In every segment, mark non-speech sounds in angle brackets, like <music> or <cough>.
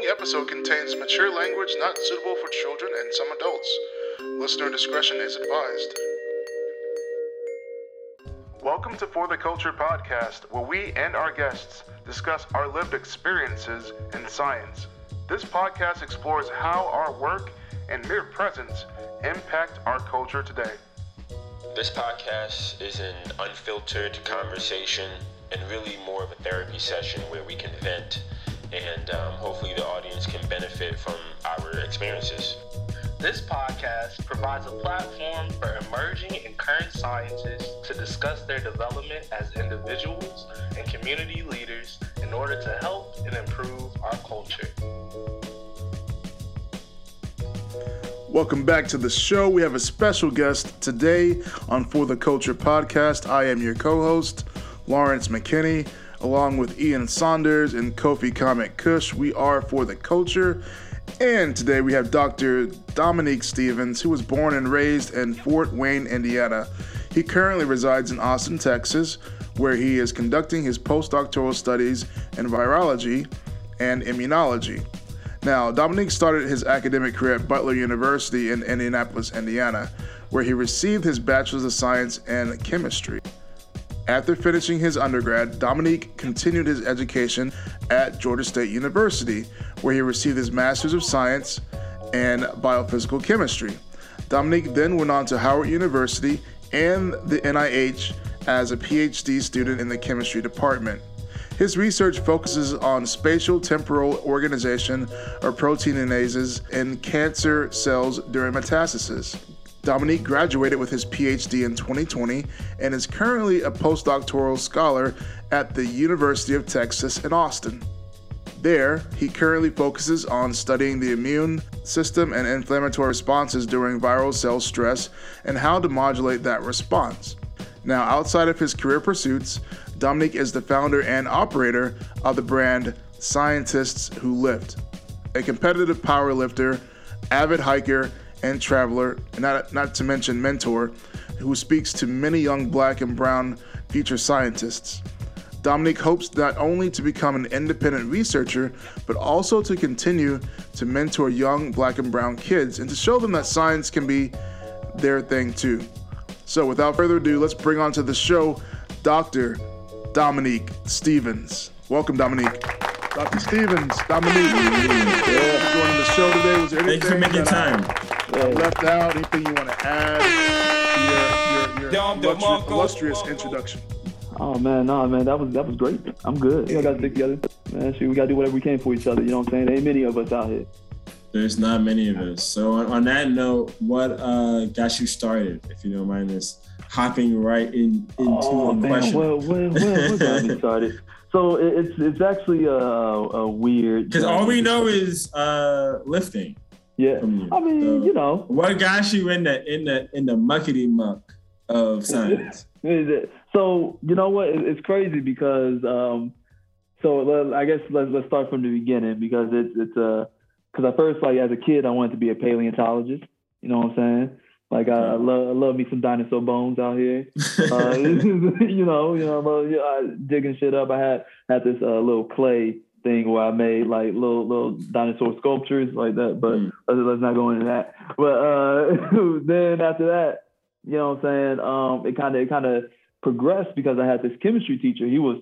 following episode contains mature language not suitable for children and some adults. Listener discretion is advised. Welcome to For the Culture podcast, where we and our guests discuss our lived experiences in science. This podcast explores how our work and mere presence impact our culture today. This podcast is an unfiltered conversation and really more of a therapy session where we can vent and um, hopefully the audience can benefit from our experiences. This podcast provides a platform for emerging and current scientists to discuss their development as individuals and community leaders in order to help and improve our culture. Welcome back to the show. We have a special guest today on For the Culture podcast. I am your co host, Lawrence McKinney, along with Ian Saunders and Kofi Comic Kush. We are For the Culture. And today we have Dr. Dominique Stevens, who was born and raised in Fort Wayne, Indiana. He currently resides in Austin, Texas, where he is conducting his postdoctoral studies in virology and immunology. Now, Dominique started his academic career at Butler University in Indianapolis, Indiana, where he received his Bachelor's of Science in Chemistry. After finishing his undergrad, Dominique continued his education at Georgia State University, where he received his Master's of Science in Biophysical Chemistry. Dominique then went on to Howard University and the NIH as a PhD student in the chemistry department. His research focuses on spatial temporal organization of proteinases in cancer cells during metastasis. Dominique graduated with his PhD in 2020 and is currently a postdoctoral scholar at the University of Texas in Austin. There, he currently focuses on studying the immune system and inflammatory responses during viral cell stress and how to modulate that response. Now, outside of his career pursuits, Dominique is the founder and operator of the brand Scientists Who Lift, a competitive power lifter, avid hiker, and traveler, and not, not to mention mentor, who speaks to many young black and brown future scientists. Dominique hopes not only to become an independent researcher, but also to continue to mentor young black and brown kids and to show them that science can be their thing too. So, without further ado, let's bring on to the show Dr. Dominique Stevens. Welcome, Dominique. Dr. Stevens, Dominique. Yeah. Joining the show today. Was there anything Thanks for making time. I left out? Anything you want to add to your, your, your illustrious, illustrious introduction? Oh man, no man, that was that was great. I'm good. We gotta stick together. Man, shoot, we gotta do whatever we can for each other. You know what I'm saying? There ain't many of us out here. There's not many of us. So on, on that note, what uh, got you started, if you don't mind us hopping right in into oh, a man, question? well, well, well, what got me <laughs> started? So it, it's it's actually a, a weird. Because all we know is uh, lifting. Yeah. I mean, So- you know, What got you in the in the in the muckety muck of <laughs> science? so you know what? It's crazy because um, so I guess let's let's start from the beginning because it's it's uh because at first like as a kid I wanted to be a paleontologist. You know what I'm saying? Like I, I love I love me some dinosaur bones out here. Uh, <laughs> <laughs> you know, you know, I love, yeah, I digging shit up. I had had this uh, little clay thing where I made like little little dinosaur sculptures like that, but Mm. let's, let's not go into that. But uh, <laughs> then after that, you know what I'm saying? Um, it kind of it kind of progressed because I had this chemistry teacher. He was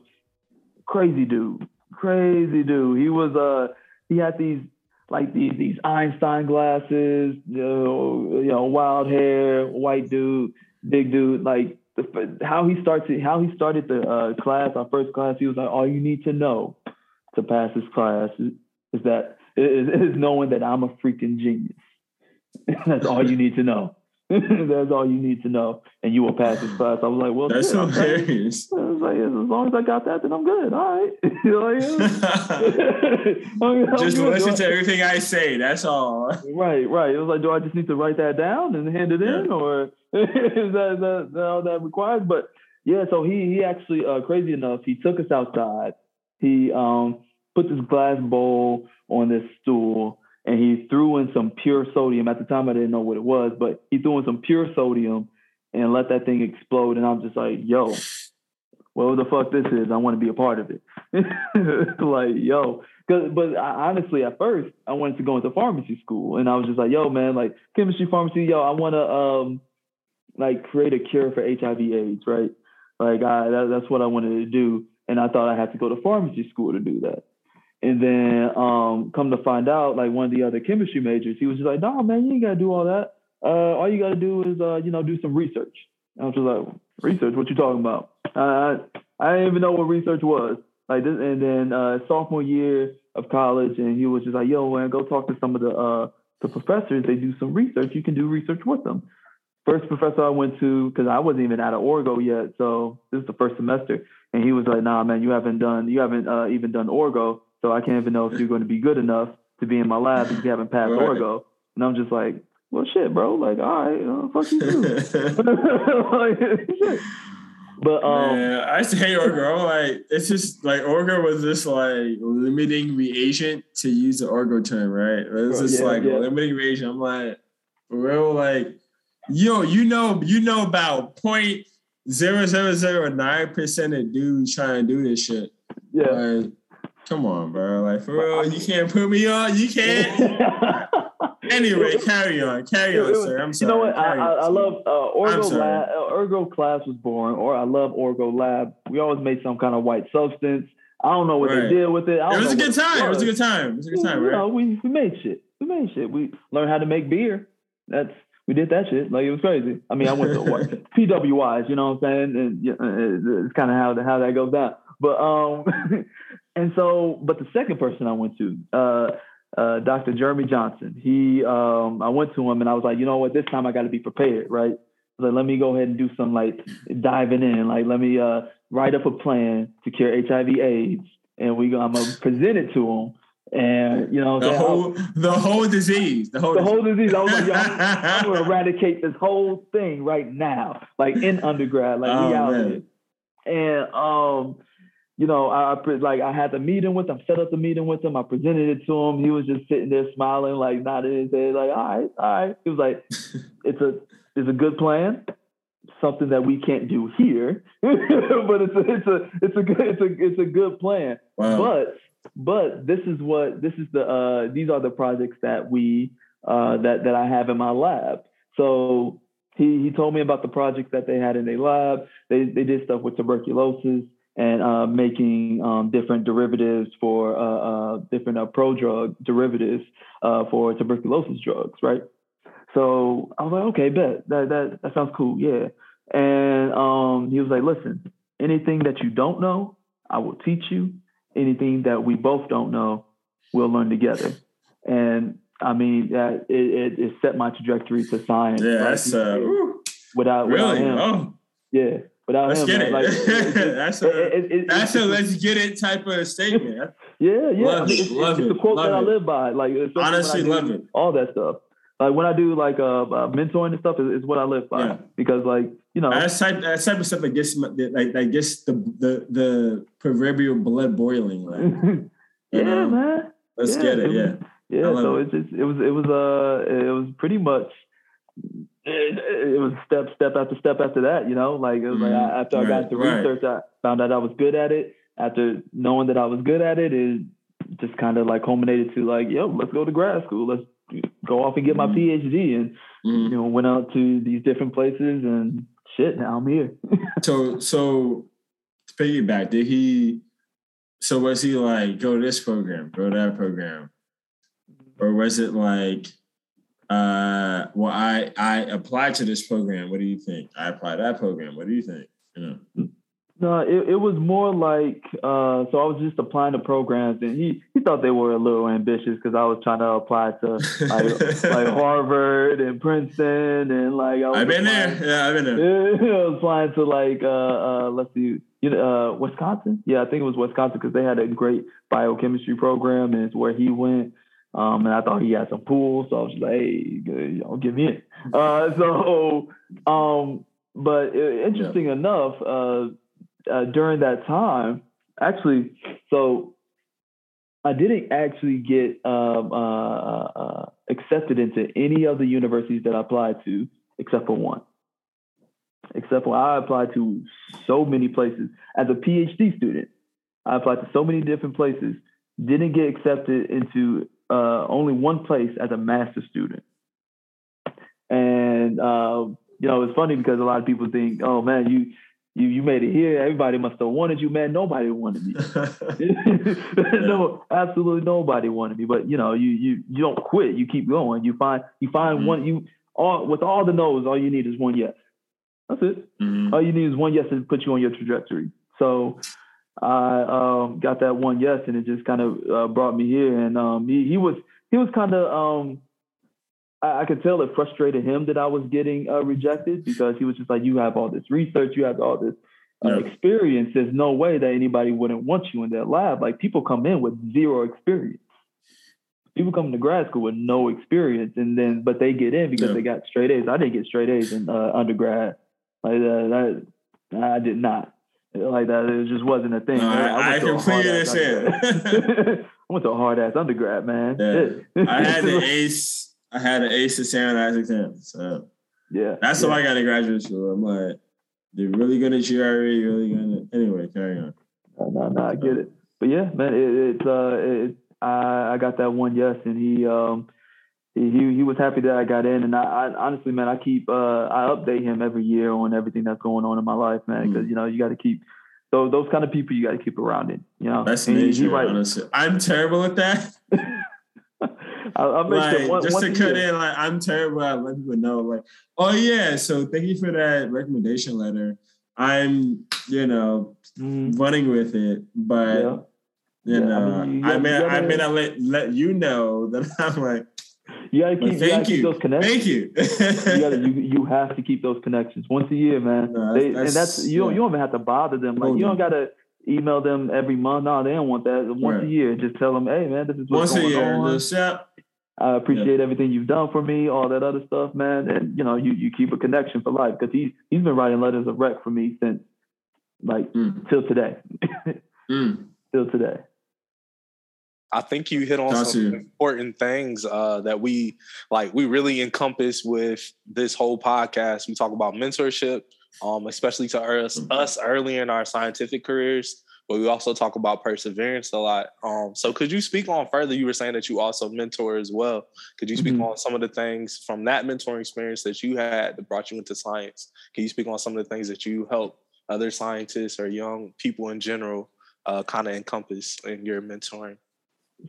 crazy dude, crazy dude. He was uh he had these like these these Einstein glasses, you know, you know, wild hair, white dude, big dude. Like how he started how he started the uh, class, our first class. He was like, all you need to know to pass this class is, is that is, is knowing that I'm a freaking genius. <laughs> That's all you need to know. <laughs> That's all you need to know, and you will pass this class. I was like, well, That's shit, hilarious. I was like, as long as I got that, then I'm good. All right. <laughs> You know, I'm- I'm just good. listen to everything I say. That's all. Right, right. It was like, do I just need to write that down and hand it in, or is that, is that, is that all that requires? But yeah, so he he actually uh, crazy enough, he took us outside. He um put this glass bowl on this stool, and he threw in some pure sodium. At the time, I didn't know what it was, but he threw in some pure sodium and let that thing explode. And I'm just like, yo, whatever the fuck this is, I want to be a part of it. <laughs> like, yo, but I, honestly, at first, I wanted to go into pharmacy school, and I was just like, "Yo, man, like chemistry, pharmacy, yo, I want to um, like create a cure for HIV/AIDS, right? Like, I that, that's what I wanted to do, and I thought I had to go to pharmacy school to do that. And then, um, come to find out, like one of the other chemistry majors, he was just like, "No, man, you ain't gotta do all that. Uh, all you gotta do is, uh, you know, do some research." And I was just like, "Research? What you talking about?" I I didn't even know what research was. Like this, and then uh, sophomore year of college, and he was just like, "Yo, man, go talk to some of the uh, the professors. They do some research. You can do research with them." First professor I went to, because I wasn't even out of Orgo yet, so this is the first semester, and he was like, "Nah, man, you haven't done, you haven't uh, even done Orgo, so I can't even know if you're going to be good enough to be in my lab if you haven't passed right. Orgo." And I'm just like, "Well, shit, bro. Like, all right, uh, fuck you too." <laughs> <laughs> like, But um, Man, I used to hate Orgo. I'm like, it's just like Orgo was just like limiting reagent to use the Orgo term, right? It was just yeah, like yeah. limiting reagent. I'm like, for real like, yo, you know, you know about point zero zero zero nine percent of dudes trying to do this shit. Yeah. Like, come on, bro. Like for real, you can't put me on. You can't. <laughs> anyway, carry on, carry on, sir. I'm sorry. You know what? I, I, I, love uh, Orgo lab. Uh, Orgo class was boring, or I love Orgo lab. We always made some kind of white substance. I don't know what right. they did with it. it was a good time. It was. it was. a good time. It was a good time, right? You know, we, we made shit. We made shit. We learned how to make beer. That's we did that shit. Like it was crazy. I mean, I went to what <laughs> PWIs, you know what I'm saying? And uh, it's kind of how how that goes down. But um, <laughs> and so, but the second person I went to, uh, uh, Dr. Jeremy Johnson. He, um, I went to him and I was like, you know what, this time I got to be prepared, right? Like, let me go ahead and do some like diving in. Like, let me uh, write up a plan to cure HIV/AIDS, and we, I'm gonna present it to him. And you know, the whole the whole disease, the whole the disease. whole disease. I was like, <laughs> I'm, I'm, gonna eradicate this whole thing right now, like in undergrad, like oh, we out here. And um, you know, I, I like I had the meeting with him, set up the meeting with him. I presented it to him. He was just sitting there smiling, like nodding his head, like, all right, all right. He was like, <laughs> it's a it's a good plan, something that we can't do here, <laughs> but it's a it's a it's a good it's a it's a good plan. Wow. But but this is what this is the uh these are the projects that we uh that that I have in my lab. So he he told me about the projects that they had in their lab. They they did stuff with tuberculosis and uh, making um, different derivatives for uh, uh, different uh, prodrug derivatives uh, for tuberculosis drugs, right? So I was like, okay, bet that that that sounds cool, yeah. And um, he was like, listen, anything that you don't know, I will teach you. Anything that we both don't know, we'll learn together. And I mean, it, it, it set my trajectory to science. Yeah, right? that's uh, without, really? without him. Oh. Yeah, Without let's him, get it. Like, that's a that's a let's get it type of statement. <laughs> yeah, yeah. Love I mean, it. love it's it. a quote that. I live by. Like honestly, love it. All that stuff. Like when I do like uh, uh mentoring and stuff is, is, what I live by. Yeah. Because like you know that's type that type of stuff that gets like that gets the the the proverbial blood boiling. Like, <laughs> yeah, know? man. Let's yeah, get it. it yeah. yeah. So it. it's just it was it was uh it was pretty much it, it, was step step after step after that, you know. Like it was mm-hmm. like after I got the right. research, I found out I was good at it. After knowing that I was good at it, it just kind of like culminated to like, yo, let's go to grad school. Let's go off and get mm-hmm. my PhD, and mm-hmm. you know, went out to these different places and shit. Now I'm here. <laughs> so so piggyback, did he? So was he like go to this program, go to that program, or was it like? uh, well, I I applied to this program. What do you think? I applied that program. What do you think? You know. No, it, it was more like uh, so I was just applying to programs, and he he thought they were a little ambitious because I was trying to apply to like, <laughs> like Harvard and Princeton, and like I was I've been applying, there. Yeah, I've been there. <laughs> I was applying to like uh, uh, let's see, you know, uh, Wisconsin. Yeah, I think it was Wisconsin because they had a great biochemistry program, and it's where he went. Um, and I thought he had some pool, so I was like, hey, know, give me it. <laughs> Uh, so, um, but interesting yeah. enough, uh, uh, during that time, actually, so I didn't actually get um, uh, uh, accepted into any of the universities that I applied to, except for one. Except for I applied to so many places as a PhD student. I applied to so many different places, didn't get accepted into uh, only one place as a master student. And uh, you know, it's funny because a lot of people think, "Oh man, you you you made it here. Everybody must have wanted you, man. Nobody wanted me. <laughs> <laughs> no, absolutely nobody wanted me. But you know, you you you don't quit. You keep going. You find you find mm-hmm. one. You all with all the no's. All you need is one yes. That's it. Mm-hmm. All you need is one yes to put you on your trajectory. So I um, got that one yes, and it just kind of uh, brought me here. And um, he he was he was kind of um, I, I, could tell it frustrated him that I was getting uh, rejected because he was just like, you have all this research, you have all this uh, yeah. experience. There's no way that anybody wouldn't want you in their lab. Like people come in with zero experience. People come to grad school with no experience, and then but they get in because yeah. they got straight A's. I didn't get straight A's in uh, undergrad. Like uh, that, I did not like that. It just wasn't a thing. No, I, I, I completely understand. <laughs> I went to a hard ass undergrad, man. Yeah. <laughs> I had the ace. I had an ace to standardized exams. So yeah, that's yeah. how I got to graduate school. I'm like, they're really good at GRE, really good. At, anyway, carry on. No, no, no, I get it. But yeah, man, it, it's uh, it, I I got that one yes, and he um he he was happy that I got in, and I, I honestly, man, I keep uh, I update him every year on everything that's going on in my life, man, because mm. you know you got to keep those those kind of people you got to keep around it. You know, that's nature. He, honestly, I'm terrible at that. <laughs> I, I like, one, just to cut in, like I'm terrible at letting people know, like, oh yeah, so thank you for that recommendation letter. I'm, you know, mm. running with it, but yeah. you yeah, know, I mean, I may I may not let let you know that <laughs> I'm like you gotta keep, you gotta keep those connections. Thank you. you, gotta, you <laughs> you have to keep those connections once a year, man. No, that's, they, that's, and that's you don't you don't even have to bother them. Like you don't gotta email them every month. No, they don't want that. Once right. a year, just tell them, hey man, this is what's once going a year. On. Just, yeah. I appreciate yeah. everything you've done for me, all that other stuff, man. And you know, you you keep a connection for life because he's he's been writing letters of rec for me since like mm. till today. <laughs> mm. Till today. I think you hit on Got some you. important things uh, that we like. We really encompass with this whole podcast. We talk about mentorship, um, especially to us, mm-hmm. us early in our scientific careers. But we also talk about perseverance a lot. Um, so, could you speak on further? You were saying that you also mentor as well. Could you speak mm-hmm. on some of the things from that mentoring experience that you had that brought you into science? Can you speak on some of the things that you help other scientists or young people in general uh, kind of encompass in your mentoring?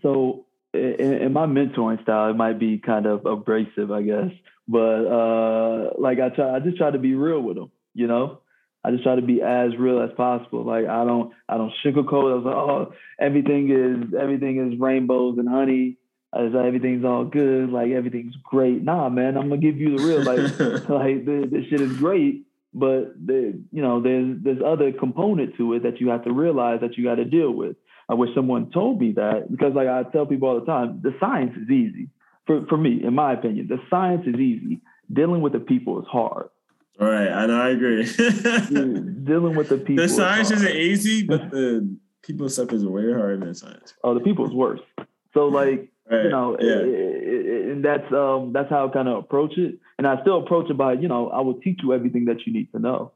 so in, in, my mentoring style, it might be kind of abrasive, I guess. But uh, like I try, I just try to be real with them. You know, I just try to be as real as possible. Like I don't, I don't sugarcoat. I was like, oh, everything is everything is rainbows and honey. I was like, everything's all good. Like everything's great. Nah, man, I'm gonna give you the real. <laughs> Like, like this, this shit is great, but the, you know, there's there's other component to it that you have to realize that you got to deal with. I wish someone told me that because, like I tell people all the time, the science is easy for for me, in my opinion. The science is easy. Dealing with the people is hard. All right, I know. I agree. <laughs> dealing with the people. The science is isn't easy, but the people stuff is way harder than science. Oh, the people is worse. So, like, right. you know, yeah. it, it, and that's um that's how I kind of approach it. And I still approach it by, you know, I will teach you everything that you need to know.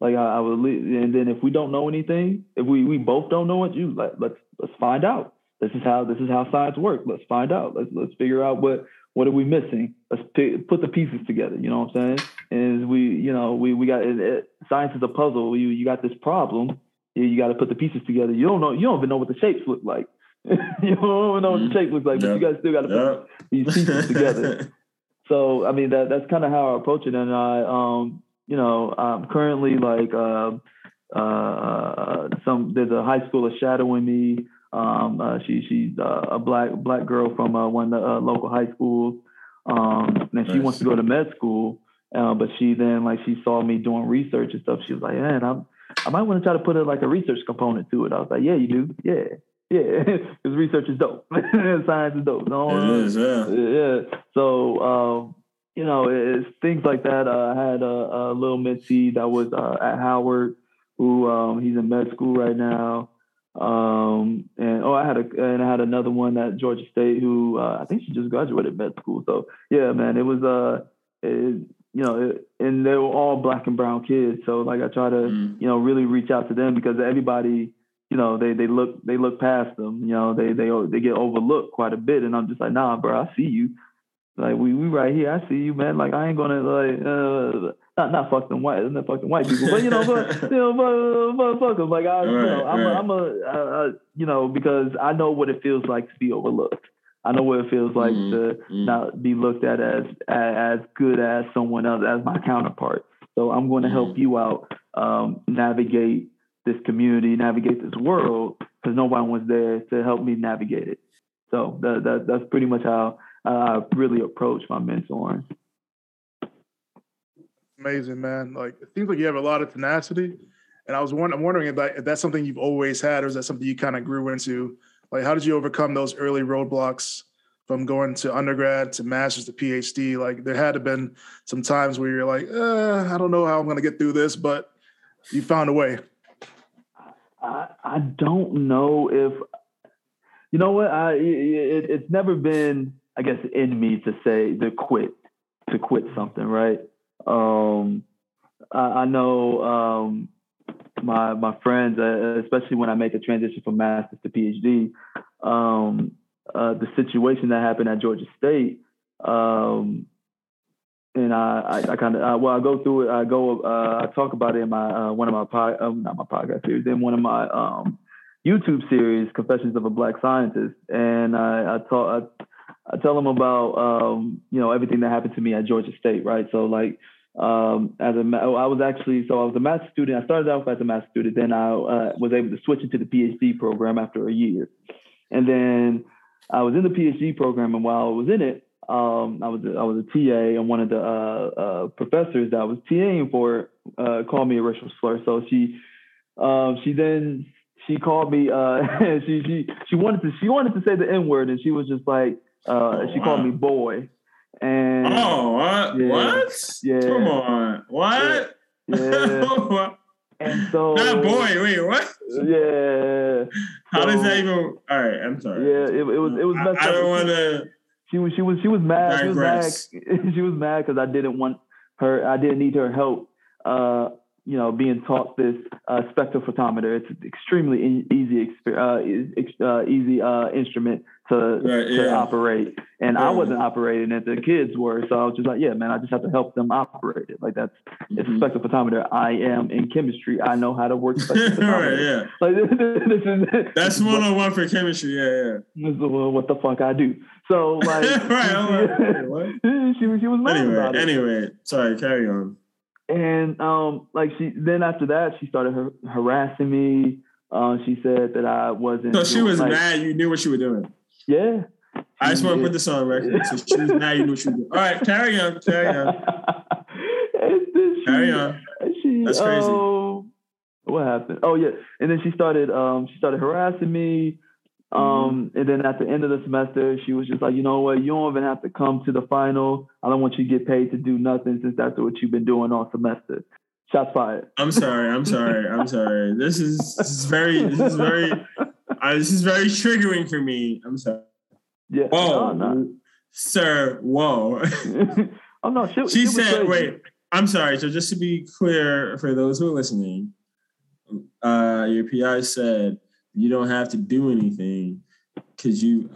Like I, I would, and then if we don't know anything, if we we both don't know it, you let let's let's find out. This is how this is how science works. Let's find out. Let's let's figure out what what are we missing. Let's pick, put the pieces together. You know what I'm saying? And we you know we we got it, it, science is a puzzle. You you got this problem. You, you got to put the pieces together. You don't know. You don't even know what the shapes look like. <laughs> you don't even know what the mm-hmm. shape looks like, but you guys still got to put these pieces together. <laughs> So I mean that that's kind of how I approach it, and I um you know, I'm currently like uh, uh, some there's a high schooler shadowing me. Um, uh, she she's uh, a black black girl from uh, one of the uh, local high schools, um, and nice. she wants to go to med school. Uh, but she then like she saw me doing research and stuff. She was like, "Man, I'm I might want to try to put a, like a research component to it." I was like, "Yeah, you do. Yeah, yeah, <laughs> because research is dope. <laughs> Science is dope. No, it is, yeah. Yeah. So um, you know, it's things like that. Uh, I had a, a little mentee that was uh, at Howard, who um, he's in med school right now. Um, and oh, I had a and I had another one at Georgia State who uh, I think she just graduated med school. So yeah, man, it was uh, it, you know, it, and they were all black and brown kids. So like I try to mm. you know really reach out to them because everybody you know, they they look they look past them. You know, they they they get overlooked quite a bit, and I'm just like, nah, bro, I see you. Like we we right here, I see you, man. Like I ain't gonna like uh, not not fuck them white, not fuck them white people, but you know, but <laughs> you know, but, but fuck them. Like I, right, you know, I'm right. a, I'm a, uh, you know, because I know what it feels like to be overlooked. I know what it feels like mm-hmm. to mm-hmm. not be looked at as, as good as someone else, as my counterpart. So I'm going to help mm-hmm. you out um, navigate this community, navigate this world, because nobody was there to help me navigate it. So that, that that's pretty much how I really approach my mentoring. Amazing, man. Like it seems like you have a lot of tenacity, and I was wondering, I'm wondering if, that, if that's something you've always had, or is that something you kind of grew into? Like, how did you overcome those early roadblocks from going to undergrad to master's to PhD? Like, there had to been some times where you're like, uh, I don't know how I'm going to get through this, but you found a way. I, I don't know if you know what I it, it's never been I guess in me to say to quit to quit something right um I, I know um my my friends uh, especially when I make a transition from master's to PhD um uh, the situation that happened at Georgia State um and I, I, I kind of well, I go through it. I go, uh, I talk about it in my uh, one of my pod, um, not my podcast series, in one of my um, YouTube series, Confessions of a Black Scientist, and I, I talk, I, I tell them about um, you know everything that happened to me at Georgia State, right? So like um, as a I was actually so I was a math student. I started off as a math student, then I uh, was able to switch into the PhD program after a year, and then I was in the PhD program, and while I was in it, um, I was I was a TA, and one of the uh, uh, professors that I was TAing for uh, called me a racial slur. So she um, she then she called me. Uh, <laughs> she she she wanted to she wanted to say the N word, and she was just like oh, she wow. called me boy. And oh what yeah, what? Yeah, come on, what? Yeah. <laughs> And so not boy, wait, what? Yeah. How so, does that even all right, I'm sorry. Yeah, it, it was it was I, I don't wanna she was she was she was mad. She was mad. <laughs> she was mad because I didn't want her. I didn't need her help. Uh, you know, being taught this uh, spectrophotometer. It's an extremely easy, uh, uh, easy uh, instrument to, right, to yeah. operate. And yeah. I wasn't operating it; the kids were. So I was just like, "Yeah, man, I just have to help them operate it." Like that's mm-hmm. it's a mm-hmm. spectrophotometer. I am in chemistry. I know how to work <laughs> spectrophotometer. right, yeah. <laughs> Like this, is that's one on one for chemistry. Yeah, yeah. This is what the fuck I do. So <laughs> like, right, she, she, she was mad anyway, about it. Anyway, sorry, carry on and um, like she then after that she started har- harassing me. Uh, she said that I wasn't. So she was like, mad. You knew what you were doing. Yeah. I just want to put this on record. So she mad. You knew what you doing. All right, carry on. Carry on. she, carry on. She, That's crazy. Uh, what happened? Oh yeah, and then she started. Um, she started harassing me. Um, and then at the end of the semester, she was just like, you know what, you don't even have to come to the final. I don't want you to get paid to do nothing since that's what you've been doing all semester. Shots fired. I'm sorry. I'm sorry. I'm sorry. This is this is very this is very uh, this is very triggering for me. I'm sorry. Yeah. Whoa, no, no. sir. Whoa. <laughs> oh no. She, she, she said, "Wait." I'm sorry. So just to be clear for those who are listening, uh, your PI said you don't have to do anything because you,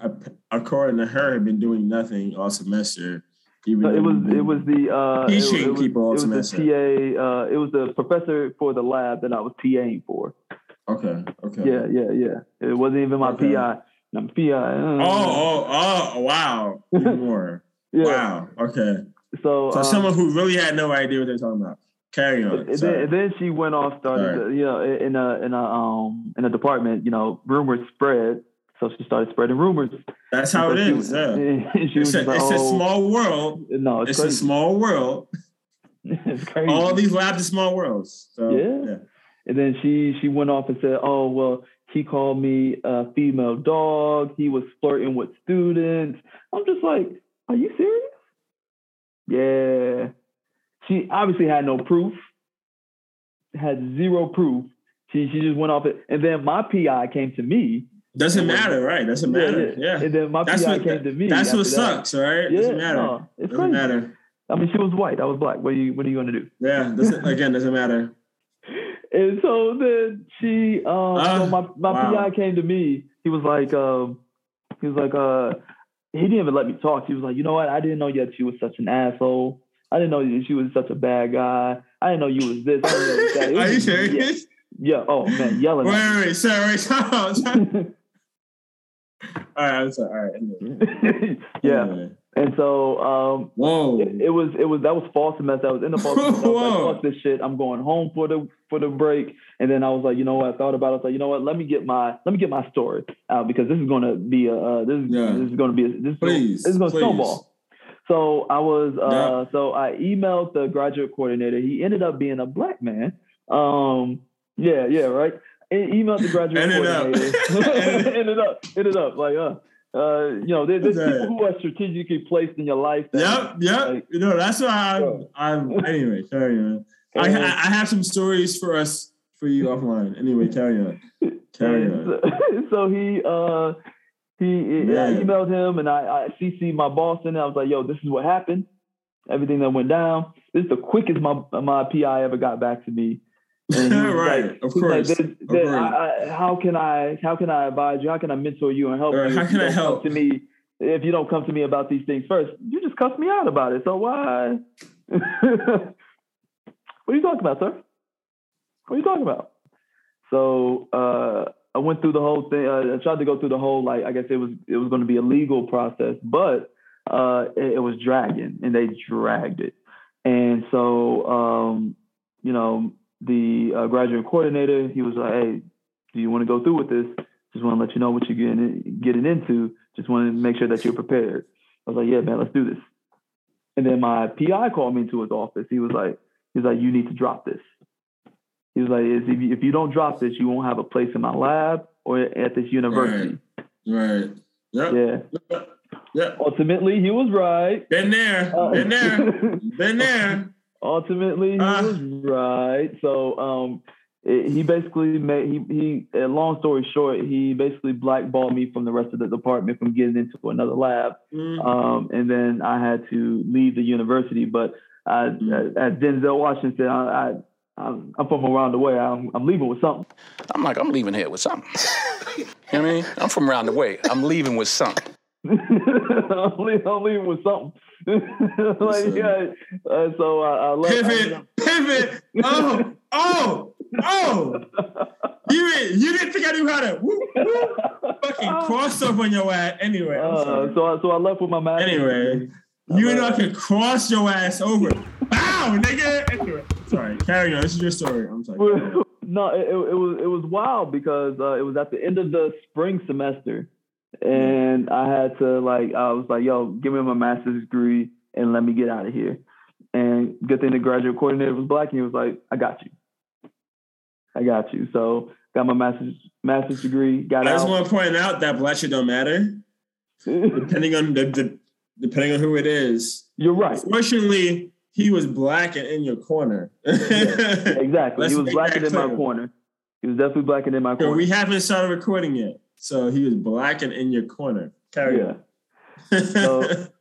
according to her, have been doing nothing all semester. Even it was it was the uh, teaching it, it people was, all it was semester. The TA, uh, it was the professor for the lab that I was TAing for. Okay. Okay. Yeah. Yeah. Yeah. It wasn't even my okay. PI. I'm PI. Uh, oh. Oh. Oh. Wow. Even more. <laughs> yeah. Wow. Okay. So, so um, someone who really had no idea what they're talking about. Carry on. Then, and then, she went off, started, to, you know, in a in a um in a department, you know, rumors spread. So she started spreading rumors. That's how it is. yeah. <laughs> it's, a, like, it's oh, a, small world. No, it's, it's a small world. <laughs> it's crazy. All these labs are small worlds. So, yeah. yeah. And then she she went off and said, "Oh well, he called me a female dog. He was flirting with students." I'm just like, "Are you serious?" Yeah. She obviously had no proof, had zero proof. She she just went off it, and then my PI came to me. Doesn't matter, right? Doesn't matter. Yeah, yeah. And then my that's PI what, came to me. That's what sucks, right? Yeah, doesn't matter. No, doesn't crazy. matter. I mean, she was white. I was black. What are you What are you going to do? Yeah, doesn't, again, doesn't matter. And so then she, um, uh, so my my wow. PI came to me. He was like, um, he was like, uh, he didn't even let me talk. He was like, you know what? I didn't know yet she was such an asshole. I didn't know she was such a bad guy. I didn't know you was this. I didn't know that. <laughs> Are you serious? Yeah. yeah. Oh man, yelling. Wait, wait, wait. Sorry, sorry. <laughs> All right, I'm sorry. All right. <laughs> yeah. Anyway. And so um Whoa. It, it, was it was that was fall semester. I was in the fall <laughs> semester. I was like, fuck this shit. I'm going home for the for the break. And then I was like, you know what? I thought about it. I was like, you know what? Let me get my let me get my story out because this is gonna be a uh, this, yeah. this is gonna be a, this, please, this is gonna please. snowball. So I was uh yeah. so I emailed the graduate coordinator. He ended up being a black man. Um yeah, yeah, right. emailed the <laughs> graduate ended coordinator. Up. <laughs> ended up ended up like uh uh, you know, there's, there's people who are strategically placed in your life. That, yep, yep. Like, you know, that's why I'm. I'm anyway, carry on. I, I have some stories for us for you offline. Anyway, carry on. Carry on. So, <laughs> so he uh he I emailed him and I, I CC my boss and I was like, yo, this is what happened. Everything that went down. This is the quickest my my PI ever got back to me. <laughs> right, like, of course. Like. I, how can I how can I advise you? How can I mentor you and help or you? How can I help? to me if you don't come to me about these things first. You just cuss me out about it. So why? <laughs> what are you talking about, sir? What are you talking about? So uh, I went through the whole thing. Uh, I tried to go through the whole like I guess it was it was going to be a legal process, but uh, it, it was dragging, and they dragged it. And so um, you know the uh, graduate coordinator, he was like, "Hey, do you want to go through with this? Just want to let you know what you're getting getting into. Just want to make sure that you're prepared." I was like, "Yeah, man, let's do this." And then my PI called me into his office. He was like, "He's like, you need to drop this." He was like, "If you, if you don't drop this, you won't have a place in my lab or at this university." Right. right. Yep. Yeah. Yeah. Ultimately, he was right. Been there. Uh, been there. <laughs> been there ultimately he uh, was right. So um, it, he basically made he he. long story short, he basically blackballed me from the rest of the department from getting into another lab, mm. um, and then I had to leave the university. But I, mm. as Denzel Washington, I, I I'm, I'm, from around the way. I'm, I'm, leaving with something. I'm like, I'm leaving here with something. <laughs> you know what I mean? I'm from around the way. I'm leaving with something. <laughs> I'm, leaving, I'm leaving with something. <laughs> like yeah, uh, so I, I love pivot, pivot. Oh, oh, oh! You didn't, you didn't think I knew how to woo, woo, fucking <laughs> cross over on your ass. Anyway, uh, so I, so I left with my master. Anyway, you uh, know I can cross your ass over. Bow, nigga. Anyway, sorry. Carry on. This is your story. I'm sorry. <laughs> no, it, it was it was wild because uh, it was at the end of the spring semester and I had to like I was like, yo, give me my master's degree and let me get out of here. And good thing the graduate coordinator was black and he was like, I got you. I got you. So got my master's master's degree. Got I just out. want to point out that black shit don't matter. <laughs> depending on the, the, depending on who it is. You're right. Fortunately, he was black and in your corner. yeah, exactly. <laughs> he was black and in my corner. He was definitely black and in my corner. So we haven't started recording yet. So he was black and in your corner. Carry yeah. on. So, <laughs>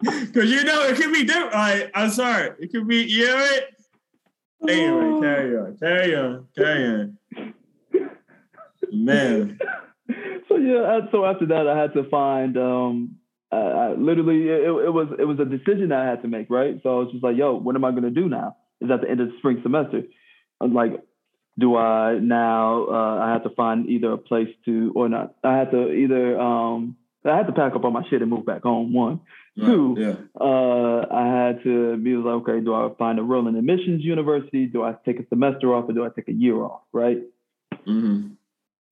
Because you know it could be different. Like, I'm sorry, it could be. You know it. Anyway, carry on, carry on, carry on. Man. So yeah, so after that, I had to find. um I literally, it, it was it was a decision I had to make, right? So I was just like, "Yo, what am I gonna do now?" Is at the end of the spring semester. I'm like, do I now uh, I have to find either a place to or not. I have to either um, I had to pack up all my shit and move back home. One, right, two. Yeah. Uh, I had to be like, okay, do I find a real admissions university? Do I take a semester off or do I take a year off? Right. Mm-hmm.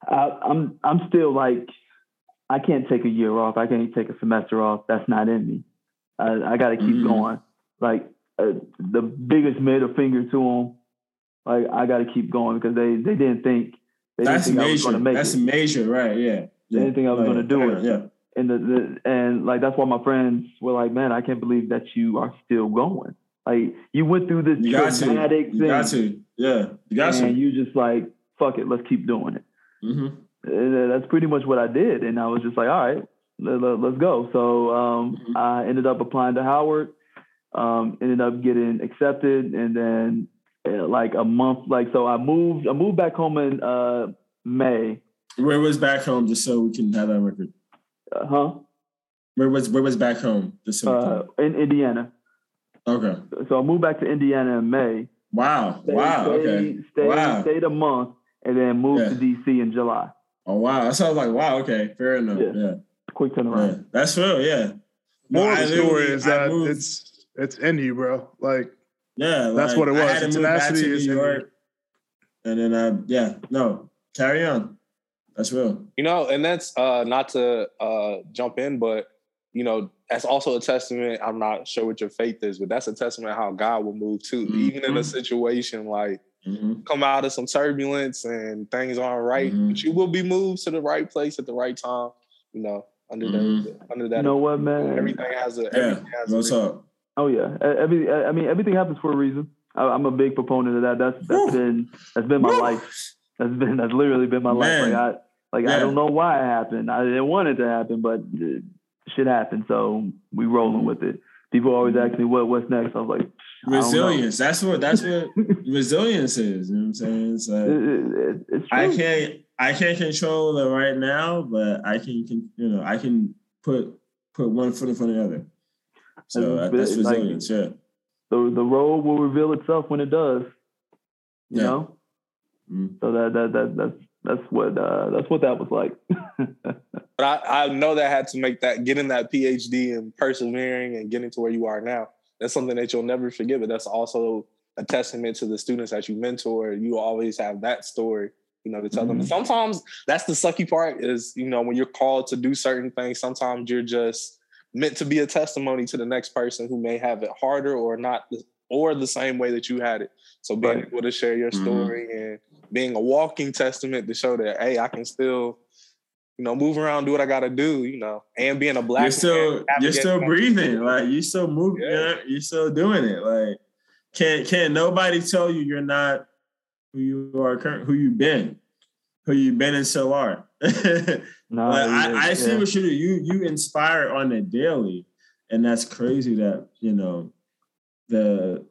I, I'm I'm still like I can't take a year off. I can't take a semester off. That's not in me. I, I got to keep mm-hmm. going. Like uh, the biggest middle finger to them like I got to keep going because they they didn't think they that's didn't think major. I was going to make that's it. major, right? Yeah. yeah. They didn't think I was going to do it. Yeah. And the, the and like that's why my friends were like, man, I can't believe that you are still going. Like you went through this you traumatic thing. You got to. Yeah. You got and to. you just like, fuck it, let's keep doing it. Mm-hmm. And that's pretty much what I did. And I was just like, all right, let, us go. So um, mm-hmm. I ended up applying to Howard, um, ended up getting accepted, and then like a month. Like so, I moved. I moved back home in uh, May. Where was back home? Just so we can have that record. Uh, huh. Where was Where was back home? Just so uh, in Indiana. Okay. So I moved back to Indiana in May. Wow. Stayed, wow. Stayed, okay. Stayed, wow. Stayed a month and then moved yeah. to DC in July. Oh wow. That sounds like wow. Okay. Fair enough. Yeah. yeah. Quick turnaround. Yeah. That's real. Yeah. More of the story is that it's it's in you, bro. Like yeah, that's like, what it was. I had to move back to New York, and then I yeah no carry on. That's real. You know, and that's uh not to uh jump in, but you know that's also a testament. I'm not sure what your faith is, but that's a testament how God will move too, mm-hmm. even in a situation like. Mm-hmm. Come out of some turbulence and things aren't right, mm-hmm. but you will be moved to the right place at the right time. You know, under mm-hmm. that under that. You know what, man? Everything has a yeah. Everything has What's a up? Oh yeah, every I mean everything happens for a reason. I, am a big proponent of that. That's that's Woo. been that's been my Woo. life. That's been that's literally been my man. life. Like I like yeah. I don't know why it happened. I didn't want it to happen, but shit happened. So we rolling with it. People always ask me what what's next. I was like resilience. That's what that's what resilience is. You know what I'm saying? It's like it, it, I can't I can't control the right now, but I can, can you know I can put put one foot in front of the other. So that's, that's resilience, like, yeah. The the road will reveal itself when it does. You yeah. know? Mm. So that that that that's that's what uh, that's what that was like. <laughs> but I, I know that I had to make that getting that PhD and persevering and getting to where you are now. That's something that you'll never forget. But that's also a testament to the students that you mentor. You always have that story, you know, to tell mm-hmm. them. Sometimes that's the sucky part is, you know, when you're called to do certain things, sometimes you're just meant to be a testimony to the next person who may have it harder or not or the same way that you had it. So being right. able to share your mm-hmm. story mm-hmm. and being a walking testament to show that hey, I can still you know, move around, do what I gotta do, you know, and being a black you're still you're still breathing, like you're still moving, yeah. you're, you're still doing it. Like can't can't nobody tell you you're not who you are current who you've been, who you've been and still are. <laughs> No, like, I, I see what you do. You you inspire on the daily, and that's crazy that you know the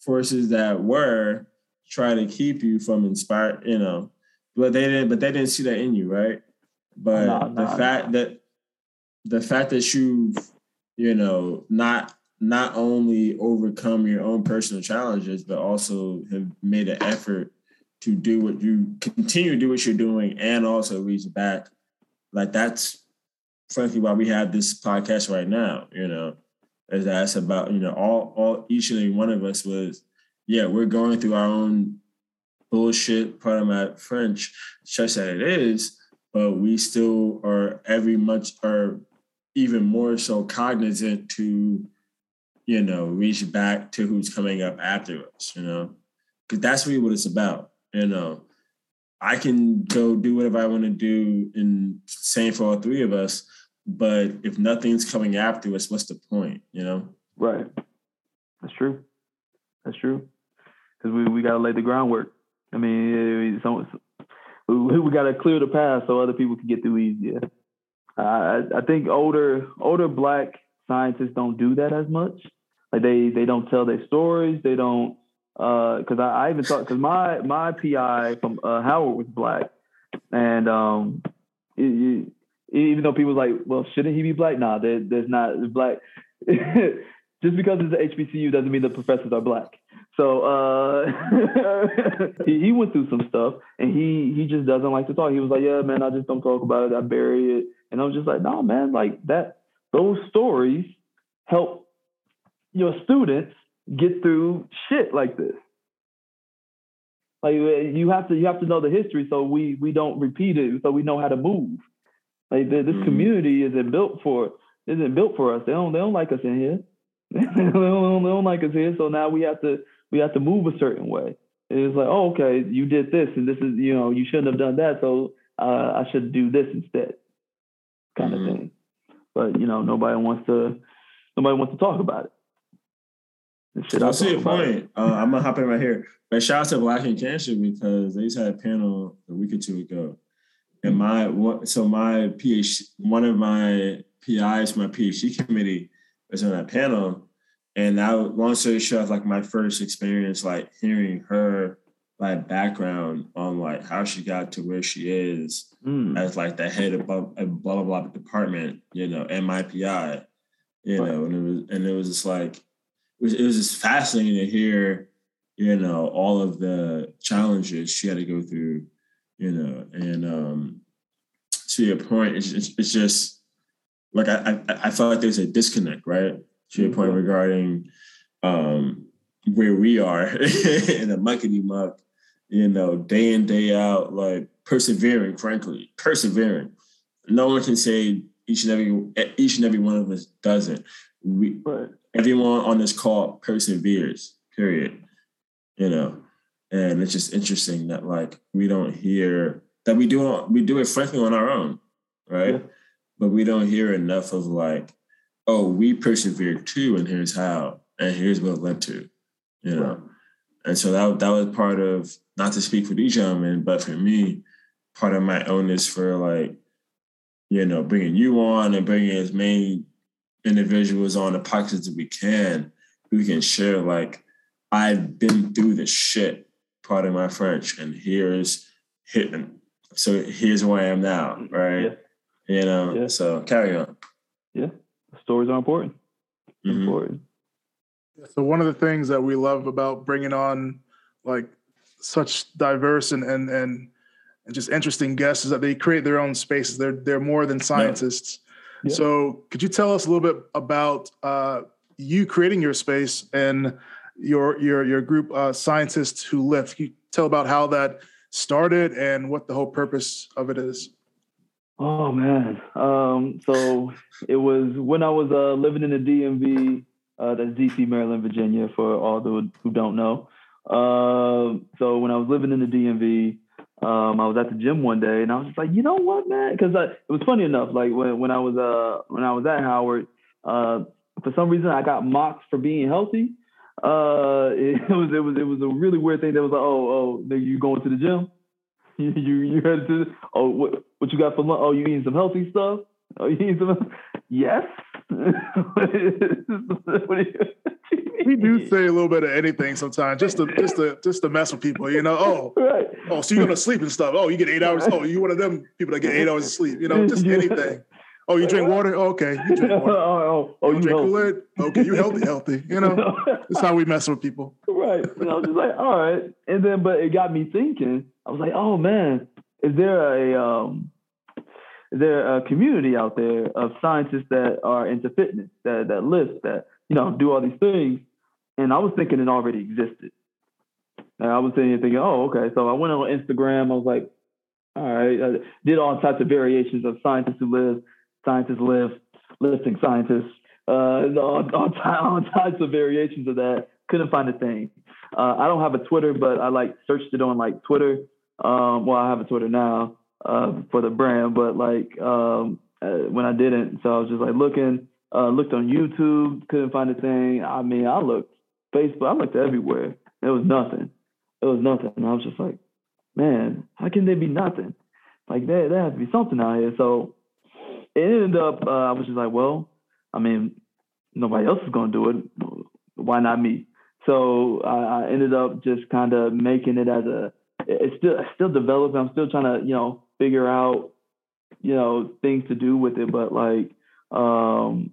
forces that were try to keep you from inspire. You know, but they didn't. But they didn't see that in you, right? But no, the no, fact no. that the fact that you've you know not not only overcome your own personal challenges, but also have made an effort to do what you continue to do what you're doing and also reach back. Like that's frankly why we have this podcast right now, you know, is that's about, you know, all all each and every one of us was, yeah, we're going through our own bullshit, part of my French, such that it is, but we still are every much are even more so cognizant to, you know, reach back to who's coming up after us, you know. Because that's really what it's about you um, know, I can go do whatever I want to do, and same for all three of us. But if nothing's coming after us, what's the point? You know? Right. That's true. That's true. Because we, we got to lay the groundwork. I mean, eh, eh, <laughs> we, we got to clear the path so other people can get through easier. I, I think older older black scientists don't do that as much. Like they they don't tell their stories. They don't because uh, I, I, even thought because my my PI from uh, Howard was black, and um, it, it, even though people like, well, shouldn't he be black? Nah, there, there's not black. <laughs> Just because it's an HBCU doesn't mean the professors are black. So uh, <laughs> he, he went through some stuff, and he he just doesn't like to talk. He was like, "Yeah, man, I just don't talk about it. I bury it." And I was just like, "No, man, like that. Those stories help your students get through shit like this. Like you have to you have to know the history so we we don't repeat it so we know how to move. Like this mm-hmm. community isn't built for isn't built for us. They don't they don't like us in here. <laughs> they, don't, they don't like us here. So now we have to we have to move a certain way. It's like, oh, okay, you did this, and this is, you know, you shouldn't have done that, so uh, I should do this instead, kind mm-hmm. of thing. But you know, nobody wants to, nobody wants to talk about it. I see your point. Uh, I'm gonna hop in right here. But shout out to Black in Cancer because they just had a panel a week or two ago, and my so my PhD, one of my PIs, my PhD committee was on that panel, and I long story short, like my first experience, like hearing her like background on like how she got to where she is mm. as like the head of blah blah blah department, you know, MIPI, you right. know, and it was and it was just like was, it was just fascinating to hear, you know, all of the challenges she had to go through, you know, and um to your point, it's, it's, it's just like I, I I felt like there's a disconnect, right? To your point mm-hmm. regarding um where we are <laughs> in the muckety muck you know, day in, day out, like persevering, frankly, persevering. No one can say each and every each and every one of us doesn't. We right. Everyone on this call perseveres, period. You know. And it's just interesting that like we don't hear that we do we do it frankly on our own, right? Yeah. But we don't hear enough of like, oh, we persevered too, and here's how, and here's what it led to, you know. Right. And so that that was part of not to speak for these gentlemen, but for me, part of my onus for like, you know, bringing you on and bringing as many individuals on the podcast that we can, we can share like, I've been through this shit, part of my French, and here's hitting. So here's where I am now, right? Yeah. You know, yeah. so carry on. Yeah, stories are important. Mm-hmm. Important. So one of the things that we love about bringing on like such diverse and and and, and just interesting guests is that they create their own spaces. They're they're more than scientists. So could you tell us a little bit about uh, you creating your space and your your your group uh, scientists who lift? Can you tell about how that started and what the whole purpose of it is? Oh man, um, so it was when I was uh, living in the DMV. Uh, that's DC, Maryland, Virginia, for all those who don't know. Uh, so when I was living in the DMV, um, I was at the gym one day and I was just like, you know what, man? Because it was funny enough. Like when, when I was uh when I was at Howard, uh, for some reason I got mocked for being healthy. Uh, it, <laughs> it was it was it was a really weird thing. That was like, oh oh, you going to the gym? <laughs> You you you headed to? Oh, what what you got for lunch? Oh, you eating some healthy stuff? Oh, you eating some? <laughs> Yes. We do say a little bit of anything sometimes, just to just to just to mess with people. You know, oh, right. oh, so you're gonna sleep and stuff. Oh, you get eight hours. Oh, you one of them people that get eight hours of sleep. You know, just <laughs> anything. Oh, you drink water? Oh, okay, you drink water. <laughs> oh, oh, oh, you, drink Kool-Aid? Okay, you healthy, healthy. You know, <laughs> that's how we mess with people. Right. And I was just like, all right. And then, but it got me thinking. I was like, oh man, is there a um, there a community out there of scientists that are into fitness, that that lift, that you know do all these things? And I was thinking it already existed. And I was sitting here thinking, oh, okay. So I went on Instagram. I was like, all right. I did all types of variations of scientists who lift, scientists live, lifting scientists, uh, all, all, all types of variations of that. Couldn't find a thing. Uh, I don't have a Twitter, but I like searched it on like Twitter. Um, well, I have a Twitter now uh, for the brand, but like um, uh, when I didn't, so I was just like looking, uh, looked on YouTube, couldn't find a thing. I mean, I looked Facebook. I looked everywhere. There was nothing. There was nothing. And I was just like, man, how can there be nothing? Like there, there has to be something out here. So it ended up. Uh, I was just like, well, I mean, nobody else is gonna do it. Why not me? So I, I ended up just kind of making it as a. It's still still developing. I'm still trying to you know figure out you know things to do with it, but like um,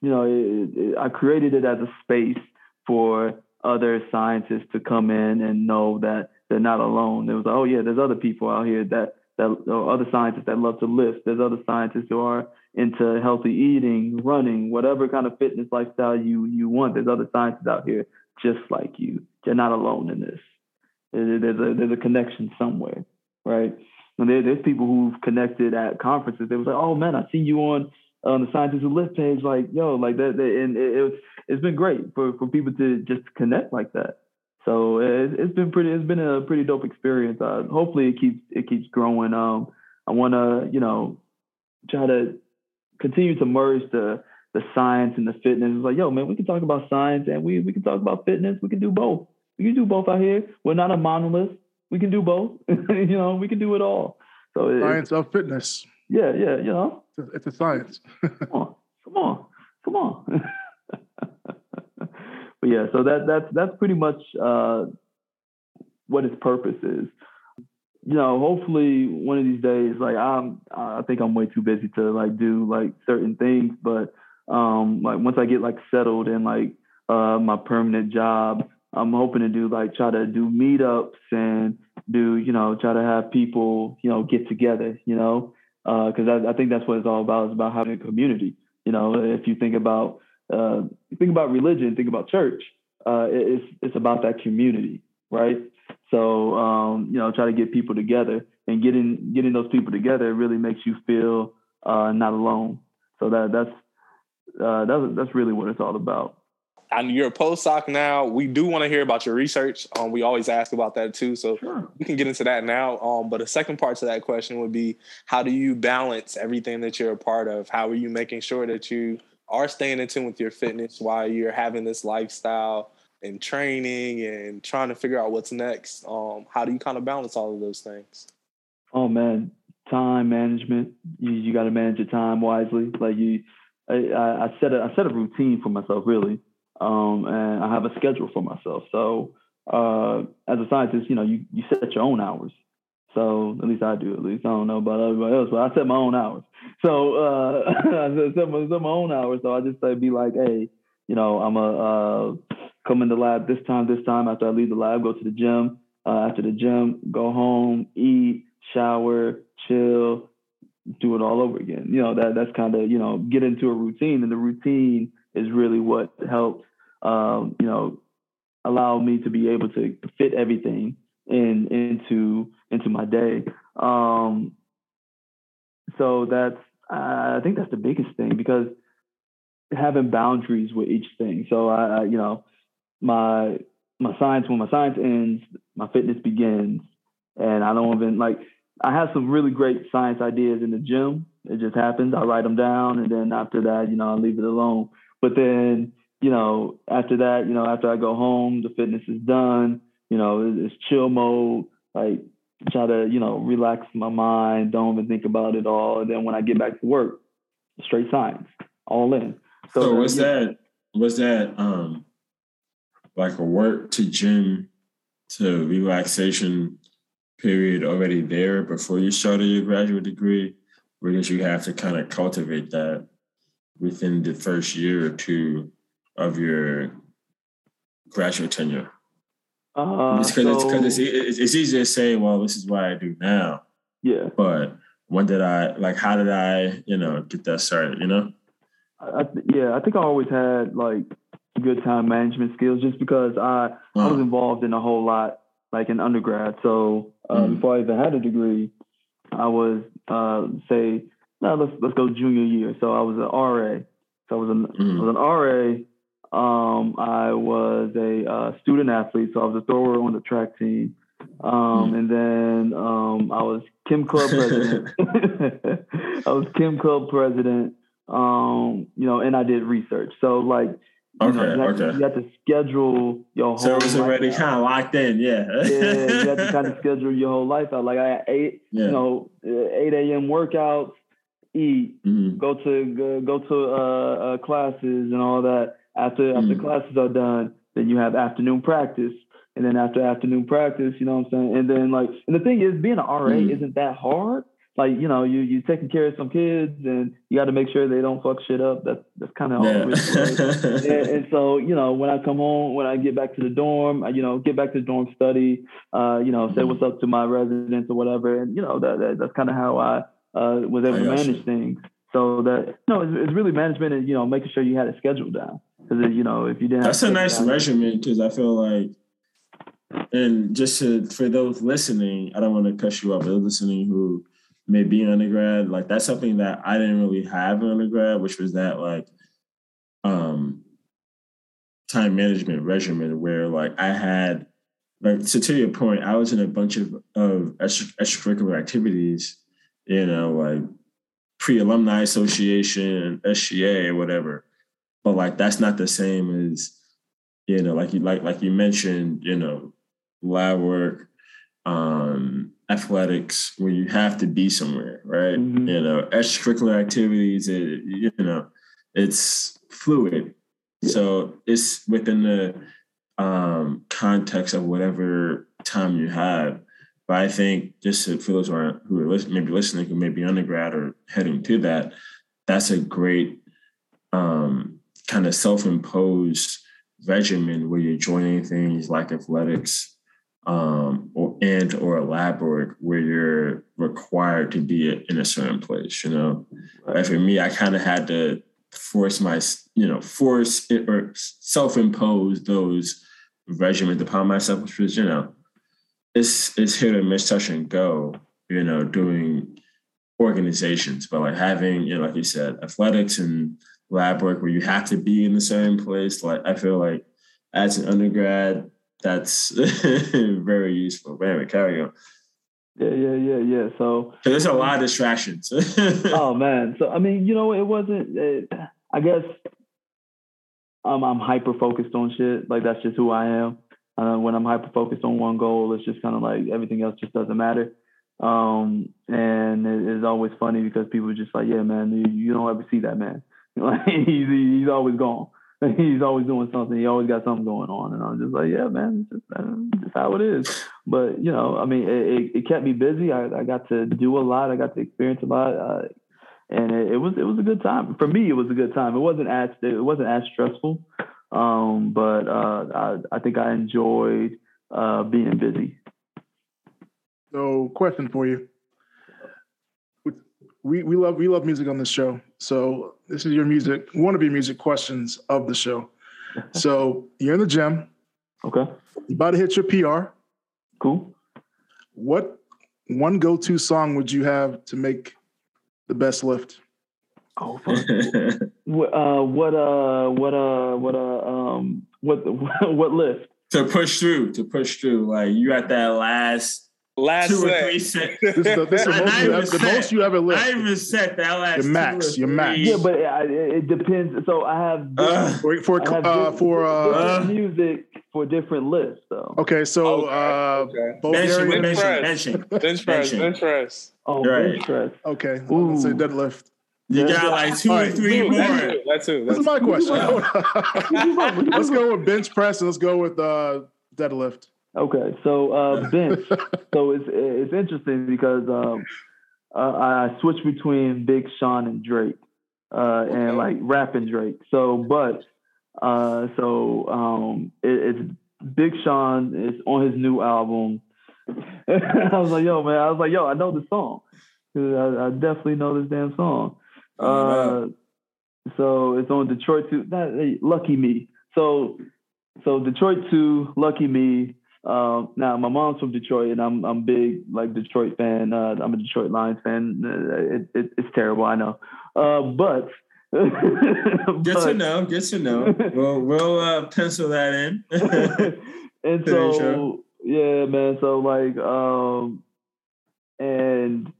you know, it, it, I created it as a space for other scientists to come in and know that they're not alone. It was like, oh yeah, there's other people out here that that or other scientists that love to lift. There's other scientists who are into healthy eating, running, whatever kind of fitness lifestyle you you want. There's other scientists out here just like you. You're not alone in this. There's a there's a connection somewhere, right? And there, there's people who've connected at conferences. They was like, oh man, I see you on on the scientists who lift page, like yo, like that, and it, it, it's been great for for people to just connect like that. So it, has been pretty, it's been a pretty dope experience. Uh, hopefully it keeps it keeps growing. Um, I want to you know try to continue to merge the the science and the fitness. It's like yo, man, we can talk about science and we we can talk about fitness. We can do both. We can do both out here. We're not a monolith. We can do both. <laughs> you know, we can do it all. So science of fitness. Yeah, yeah, you know. It's a science. <laughs> come on, come on, come on. <laughs> but yeah, so that that's that's pretty much uh, what its purpose is. You know, hopefully one of these days, like I'm, I think I'm way too busy to like do like certain things, but um, like once I get like settled in like uh, my permanent job, I'm hoping to do like try to do meetups and do you know try to have people you know get together, you know, because uh, I, I think that's what it's all about. It's about having a community. You know, if you think about uh, think about religion, think about church. Uh, it's it's about that community, right? So um, you know, try to get people together and getting getting those people together really makes you feel uh, not alone. So that that's uh, that's that's really what it's all about. And you're a postdoc now. We do want to hear about your research. Um, we always ask about that too, so sure. we can get into that now. Um, but the second part to that question would be, how do you balance everything that you're a part of? How are you making sure that you are staying in tune with your fitness while you're having this lifestyle and training and trying to figure out what's next. Um, how do you kind of balance all of those things? Oh man, time management. You you got to manage your time wisely. Like you, I, I set a I set a routine for myself really, um, and I have a schedule for myself. So uh, as a scientist, you know, you you set your own hours. So at least I do. At least I don't know about everybody else, but I set my own hours. So uh, <laughs> I set my, set my own hours. So I just say be like, hey, you know, I'm a uh, come in the lab this time, this time. After I leave the lab, go to the gym. Uh, after the gym, go home, eat, shower, chill, do it all over again. You know, that that's kind of you know get into a routine, and the routine is really what helps. Um, you know, allow me to be able to fit everything in into into my day. Um, so that's I think that's the biggest thing because having boundaries with each thing. So I, I you know my my science when my science ends, my fitness begins, and I don't even like. I have some really great science ideas in the gym. It just happens. I write them down, and then after that, you know, I leave it alone. But then, you know, after that, you know, after I go home, the fitness is done. You know, it's chill mode. Like try to, you know, relax my mind. Don't even think about it all. And then when I get back to work, straight science, all in. So, so was that was that um like a work to gym to relaxation period already there before you started your graduate degree? Or did you have to kind of cultivate that within the first year or two of your graduate tenure? Uh, because so, it's, it's, it's, it's easy to say, well, this is what I do now. Yeah. But when did I, like, how did I, you know, get that started, you know? I, yeah, I think I always had like good time management skills just because I I was involved in a whole lot like in undergrad. So uh, mm. before I even had a degree, I was uh, say now let's let's go junior year. So I was an RA. So I was an mm. I was an RA. Um, I was a uh, student athlete, so I was a thrower on the track team. Um, mm. and then um, I was Chem Club president. <laughs> <laughs> I was Chem Club president. Um, you know, and I did research. So like Okay, know, you okay. To, you have to schedule your whole. So it was already kind of locked in, yeah. yeah, you have to kind of schedule your whole life out. Like I had eight, yeah. you know, eight a.m. workouts, eat, mm-hmm. go to go, to uh, uh, classes and all that. After mm-hmm. after classes are done, then you have afternoon practice, and then after afternoon practice, you know what I'm saying. And then like, and the thing is, being an RA mm-hmm. isn't that hard like you know you you taking care of some kids and you got to make sure they don't fuck shit up. That's that's kind of yeah. <laughs> and, and so you know when I come home, when I get back to the dorm, I, you know get back to the dorm, study, uh, you know say mm-hmm. what's up to my residents or whatever, and you know that, that that's kind of how I uh, was able to manage you. things. So that no, it's, it's really management and you know making sure you had a schedule down because you know if you didn't. That's a nice down, measurement because I feel like. And just to, for those listening, I don't want to cut you off. Those listening who maybe undergrad, like that's something that I didn't really have in undergrad, which was that like um time management regimen where like I had like so to your point, I was in a bunch of of extracurricular activities, you know, like pre-alumni association, SGA, whatever. But like that's not the same as, you know, like you like like you mentioned, you know, lab work, um, athletics where you have to be somewhere, right? Mm-hmm. You know, extracurricular activities, it, you know, it's fluid. Yeah. So it's within the um, context of whatever time you have. But I think just for those who are who are listen, maybe listening, who may be undergrad or heading to that, that's a great um, kind of self-imposed regimen where you're joining things like athletics um, or and or a lab work where you're required to be in a certain place. You know, right. for me, I kind of had to force my you know force it or self-impose those regimens upon myself, which was you know it's it's hit or miss, touch and go. You know, doing organizations, but like having you know, like you said, athletics and lab work where you have to be in the same place. Like I feel like as an undergrad, that's <laughs> very useful. But anyway, carry on. Yeah, yeah, yeah, yeah. So there's a lot of distractions. <laughs> oh man, so I mean, you know, it wasn't. It, I guess um, I'm hyper focused on shit. Like that's just who I am. Uh, when I'm hyper focused on one goal, it's just kind of like everything else just doesn't matter. Um, and it, it's always funny because people are just like, yeah, man, you, you don't ever see that man. <laughs> He's he's always gone. <laughs> he's always doing something. He always got something going on, and I'm just like, yeah, man, just, uh, just how it is. But you know, I mean, it, it, kept me busy. I, I, got to do a lot. I got to experience a lot, uh, and it, it, was it was a good time for me. It was a good time. It wasn't as it wasn't as stressful, um, but uh, I, I think I enjoyed uh, being busy. So, question for you: we we love we love music on this show. So this is your music, one of your music questions of the show. <laughs> so you're in the gym. Okay. You about to hit your PR. Cool. What one go-to song would you have to make the best lift? Oh, what, <laughs> uh, what, uh, what, uh, what, uh, um, what, <laughs> what lift? To push through, to push through. Like you at that last Last two or three sets. <laughs> This is the, this is the, <laughs> most, you ever, the most you ever lived. I even set that last. Your max. Your max. Yeah, but it, it depends. So I have uh, for for uh, for uh, music for different lists. So okay, so okay. uh, okay. Bulgarian bench press, bench press, bench press. Oh, right. bench press. Okay, Ooh. let's say deadlift. You got like two or three more. That's two. That's, That's my question. <laughs> let's go with bench press and let's go with uh, deadlift. Okay, so uh, <laughs> bench. so it's it's interesting because um, uh, I switch between Big Sean and Drake, uh, okay. and like rapping Drake. So, but uh, so um, it, it's Big Sean is on his new album. <laughs> I was like, yo, man. I was like, yo, I know the song. I, I definitely know this damn song. Uh, so it's on Detroit 2. That, Lucky Me. So so Detroit two, Lucky Me, um, now my mom's from Detroit, and I'm I'm big like Detroit fan. Uh, I'm a Detroit Lions fan. Uh, it, it, it's terrible, I know, uh, but. <laughs> good but, to know. Good to know. We'll we'll uh, pencil that in. <laughs> and <laughs> so yeah, man. So like, um, and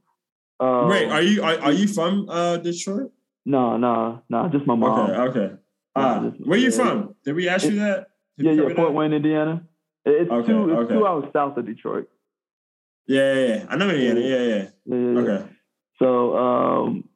um, wait, are you are, are you from uh, Detroit? No, no, no. Just my mom. Okay, okay. Ah, where are you from? Did we ask you that? Did yeah, yeah, Fort Wayne, Indiana. It's okay, two. It's okay. two hours south of Detroit. Yeah, yeah, yeah. I know Indiana. Yeah, yeah. yeah, yeah okay. So um,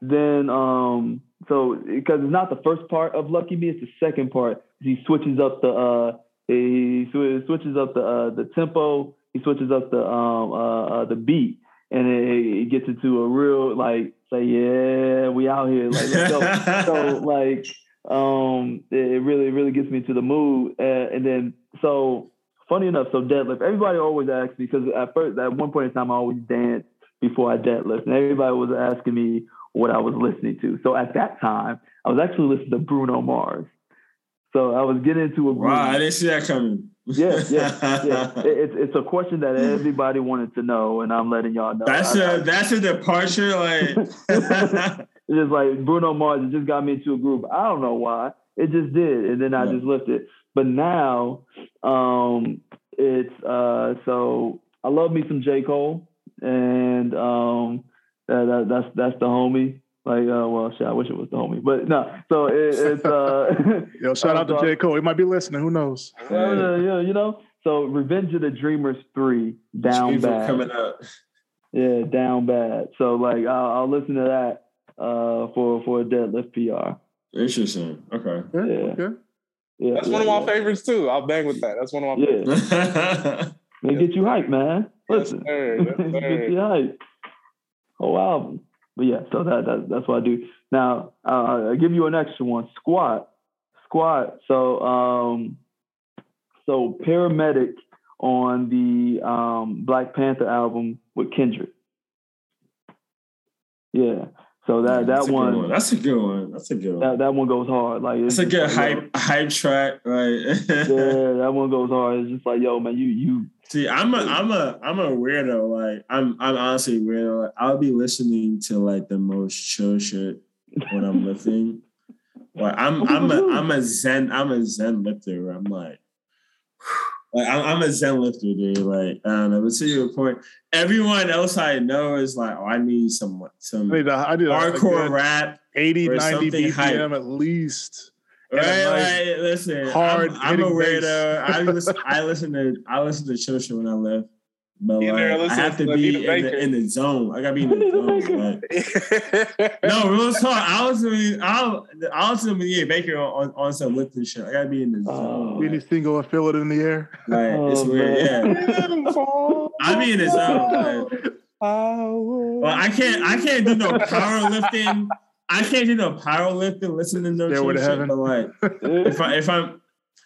then um, so because it's not the first part of Lucky Me, it's the second part. He switches up the uh, he switches up the uh, the tempo. He switches up the um uh, uh the beat, and it, it, gets into a real like say yeah we out here like let's go. so <laughs> like um it really really gets me to the mood uh, and then so funny enough so deadlift everybody always asks me because at first at one point in time i always danced before i deadlift and everybody was asking me what i was listening to. So at that time i was actually listening to bruno mars. So i was getting into a wow i didn't see that coming yeah, yeah, yeah. <laughs> It's it's a question that everybody wanted to know, and I'm letting y'all know. That's I, a that's a departure, like <laughs> It's just like Bruno Mars. It just got me into a group. I don't know why. It just did, and then I just lifted. But now, um, it's uh, so I love me some J Cole, and um, that, that, that's that's the homie. Like, uh, well, shit, I wish it was the homie, but no. So it, it's uh, <laughs> yo, shout out to J Cole. He might be listening. Who knows? Yeah, yeah, you know. So Revenge of the Dreamers three down bad coming up. Yeah, down bad. So like, I'll, I'll listen to that uh, for for a deadlift PR. Interesting. Okay. Yeah. Okay. Yeah, That's yeah, one of my yeah. favorites too. I'll bang with that. That's one of my favorites. Yeah, they get you hyped, man. Yes, Listen, sir. Yes, <laughs> sir. get you hyped. Whole album. But yeah, so that, that that's what I do. Now uh, I give you an extra one. Squat, squat. So um, so paramedic on the um, Black Panther album with Kendrick. Yeah. So that That's that good one, That's a good one. That's a good one. that that one goes hard. Like it's a good like, hype hype track. Right. Yeah, that one goes hard. It's just like, yo, man, you you <laughs> See, I'm a I'm a I'm a weirdo. Like I'm I'm honestly weirdo. Like, I'll be listening to like the most chill shit when I'm lifting. Like I'm I'm a I'm a zen I'm a zen lifter. I'm like, like I'm, I'm a zen lifter, dude. Like I don't know, but to your point, everyone else I know is like, oh, I need some some I need a, I need hardcore rap. 80, or 90 BPM hype. at least. Right, right. Listen, hard I'm, I'm a weirdo. I listen. I listen to. I listen to chill shit when I live. But like, there I have to to be in the, in the zone. I gotta be in the <laughs> zone. Like, no, real talk. I was doing. I'll. I was doing yeah, Baker on, on, on some lifting shit. I gotta be in the oh, zone. Beanie Like, single and feel it in the air. like, it's Oh, weird. man. Yeah, <laughs> I be in the zone. Like, well, I can't. I can't do no powerlifting. I can't do no powerlifting. Listening to no Stairway chill to shit. heaven. But like, if I if I'm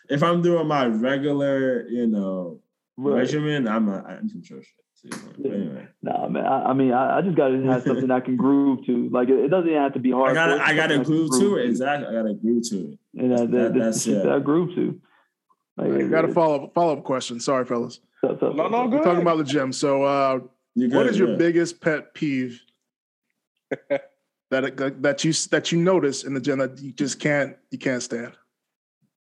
if I'm doing my regular, you know, Right. regimen, I'm not. I'm some chill shit. too. But Anyway, Nah, man. I, I mean, I, I just gotta have something I can groove to. Like, it, it doesn't even have to be hard. I gotta I gotta groove to it. Exactly, I gotta groove to it. And that, that, That- that's that's shit it. that I groove to. Like, I got a follow up follow up question. Sorry, fellas. so- so- No, no, We're talking about the gym. So, uh, You what good, is your yeah. biggest pet peeve that that you that you notice in the gym that you just can't you can't stand?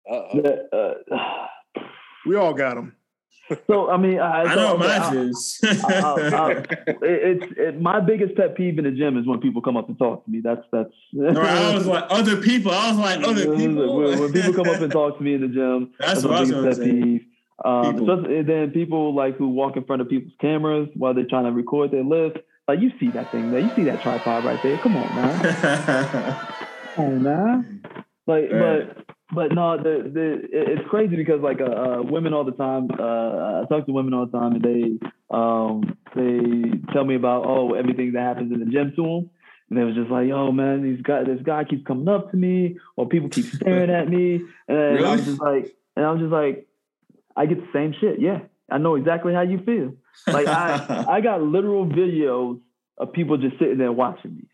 Uh-oh. uh, <sighs> We all got them. So I mean, I, I know mine is. It's it, my biggest pet peeve in the gym is when people come up and talk to me. That's that's. No, I was like other people. I was like other people. when, when people come up and talk to me in the gym, <laughs> That's that's, what I my was biggest pet say. peeve. Um, especially- and then people like who walk in front of people's cameras while they're trying to record their lift. Like you see that thing there, you see that tripod right there. Come on, man. <laughs> Come on, man. Like, Right. but but no, the the it's crazy because like uh, uh women all the time. Uh, I talk to women all the time, and they um they tell me about oh everything that happens in the gym to them. And they was just like, "Yo, man, these guy, this guy keeps coming up to me, or people keep staring at me." And I Really? was just like, and I was just like, I get the same shit. Yeah, I know exactly how you feel. Like I, <laughs> I got literal videos of people just sitting there watching me.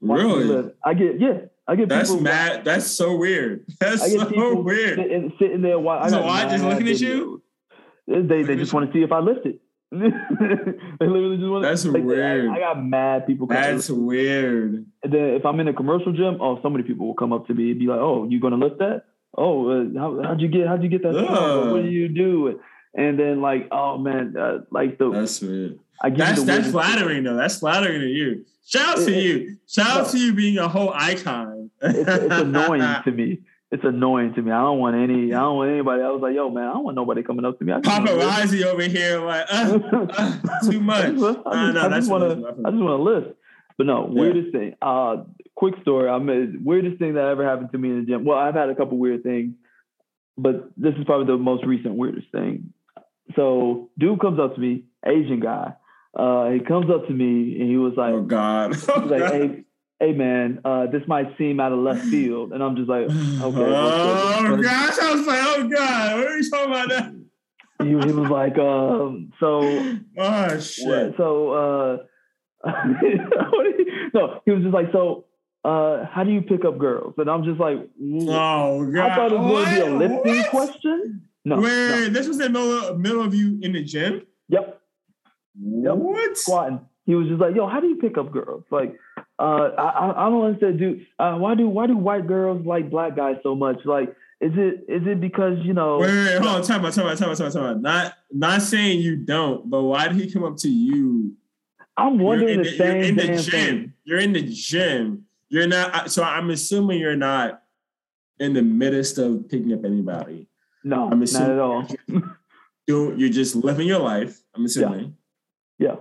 watching really? live. I get yeah. I get That's people. mad. That's so weird. <laughs> That's so weird. Sitting, sitting there. I So why, just looking at you? videos. They they just want to see if I lift it. <laughs> they literally just want. That's like, weird. I, I got mad people. coming That's weird. And then if I'm in a commercial gym, oh, so many people will come up to me and be like, "Oh, you gonna lift that? Oh, uh, how, how'd you get? How'd you get that? What do you do?" And then like, oh man, uh, like the That's weird. I That's that's flattering though. That's flattering to you. Shout out to you. Shout out to you being a whole icon. It's, it's annoying <laughs> to me. It's annoying to me. I don't want any. I don't want anybody. I was like, yo, man, I don't want nobody coming up to me. I just wanna lift. Paparazzi over here, like uh, uh, <laughs> too much. I just, Nah, I just, want to. I just want to lift. But no, Yeah. weirdest thing. Uh, quick story. I mean, weirdest thing that ever happened to me in the gym. Well, I've had a couple weird things, but this is probably the most recent weirdest thing. So, dude comes up to me, Asian guy. Uh, he comes up to me and he was like, Oh God. like, <laughs> hey, hey, man, uh, this might seem out of left field, and I'm just like, <sighs> okay. Oh what's gosh, I was like, oh God, what are you talking about that? He, he was like, um, so <laughs> Oh shit. What? So uh <laughs> no, he was just like, so uh how do you pick up girls? And I'm just like, "Mm, Oh God. I thought it was be a lifting What? question. No, Wait, no. this was in the middle, middle of you in the gym? Yep, Yep. What? squatting. He was just like, yo, how do you pick up girls? Like, uh I I, don't understand, dude. Uh, why do why do white girls like black guys so much? Like, is it is it because you know Wait, wait, wait, hold on, time out, time out, time out, time out, time out. Not, not saying you don't, but why did he come up to you? I'm wondering in the, the, same you're in the gym. thing. You're in the gym. You're not. So I'm assuming you're not in the midst of picking up anybody. No, I'm not assuming at all. You, you're just living your life. I'm assuming. Yeah,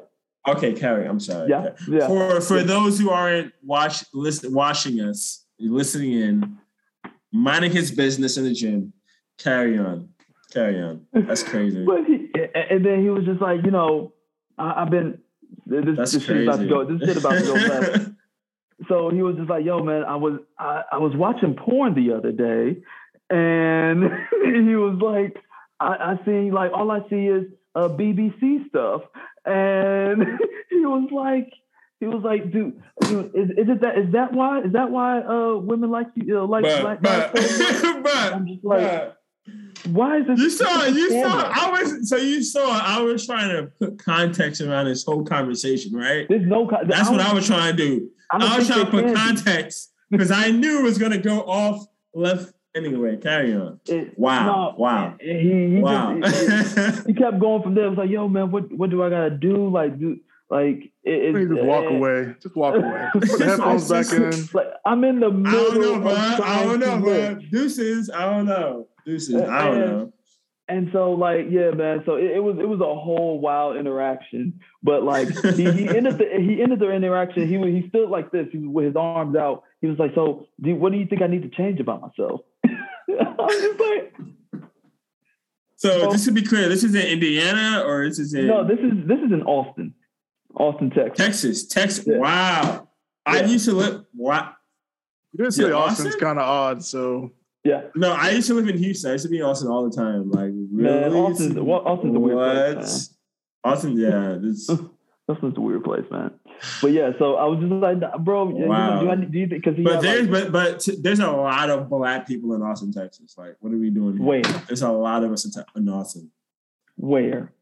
Okay, carry. I'm sorry. yeah, yeah. For for those who aren't watch listen watching us listening in, minding his business in the gym. Carry on, carry on. That's crazy. <laughs> but he, and then he was just like, you know, I, have been this, That's this shit about to go. This shit about to go left. <laughs> so he was just like, "Yo, man, I was I, I was watching porn the other day, and <laughs> he was like, I, I see like all I see is uh, BBC stuff, and <laughs> he was like." He was like, "Dude, is, is it that? Is that why? Is that why uh, women like you uh, like but, black but, <laughs> but, I'm just like, but, why is this? You saw, you saw. I was so you saw. I was trying to put context around this whole conversation, right? There's no. That's I what I was trying to do. I, I was trying to put context because I knew it was going to go off left. Anyway, carry on. It, wow, no, wow, he, he wow. Just, he, <laughs> he, kept going from there. It was like, yo, man, what what do I gotta do? Like, do like it, it, just walk uh, away. Just walk away. <laughs> Put the headphones back in. Like, I'm in the middle. I don't know, bro. I don't know, bro. Deuces. I don't know. Deuces. I don't know. And so, like, yeah, man. So it, it, was it was a whole wild interaction. But like, he, he <laughs> ended the he ended the interaction. He he stood like this. He was with his arms out. He was like, "So, do, what do you think I need to change about myself?" <laughs> I was just like. So, so just to be clear, this is in Indiana or this is in No, this is this is in Austin. Austin, Texas. Texas, Texas. Yeah. Wow. Yeah. I used to live. What? You did say yeah, Austin's kind of odd, so. Yeah. No, I used to live in Houston. I used to be in Austin all the time. Like, really? Man, Austin's, Austin's a weird place. Austin, yeah. This. <laughs> Austin's a weird place, man. But yeah, so I was just like, bro, wow. do, I, do you think? Because but there's like, but but there's a lot of black people in Austin, Texas. Like, what are we doing? Here? Where? There's a lot of us in, in Austin. Where?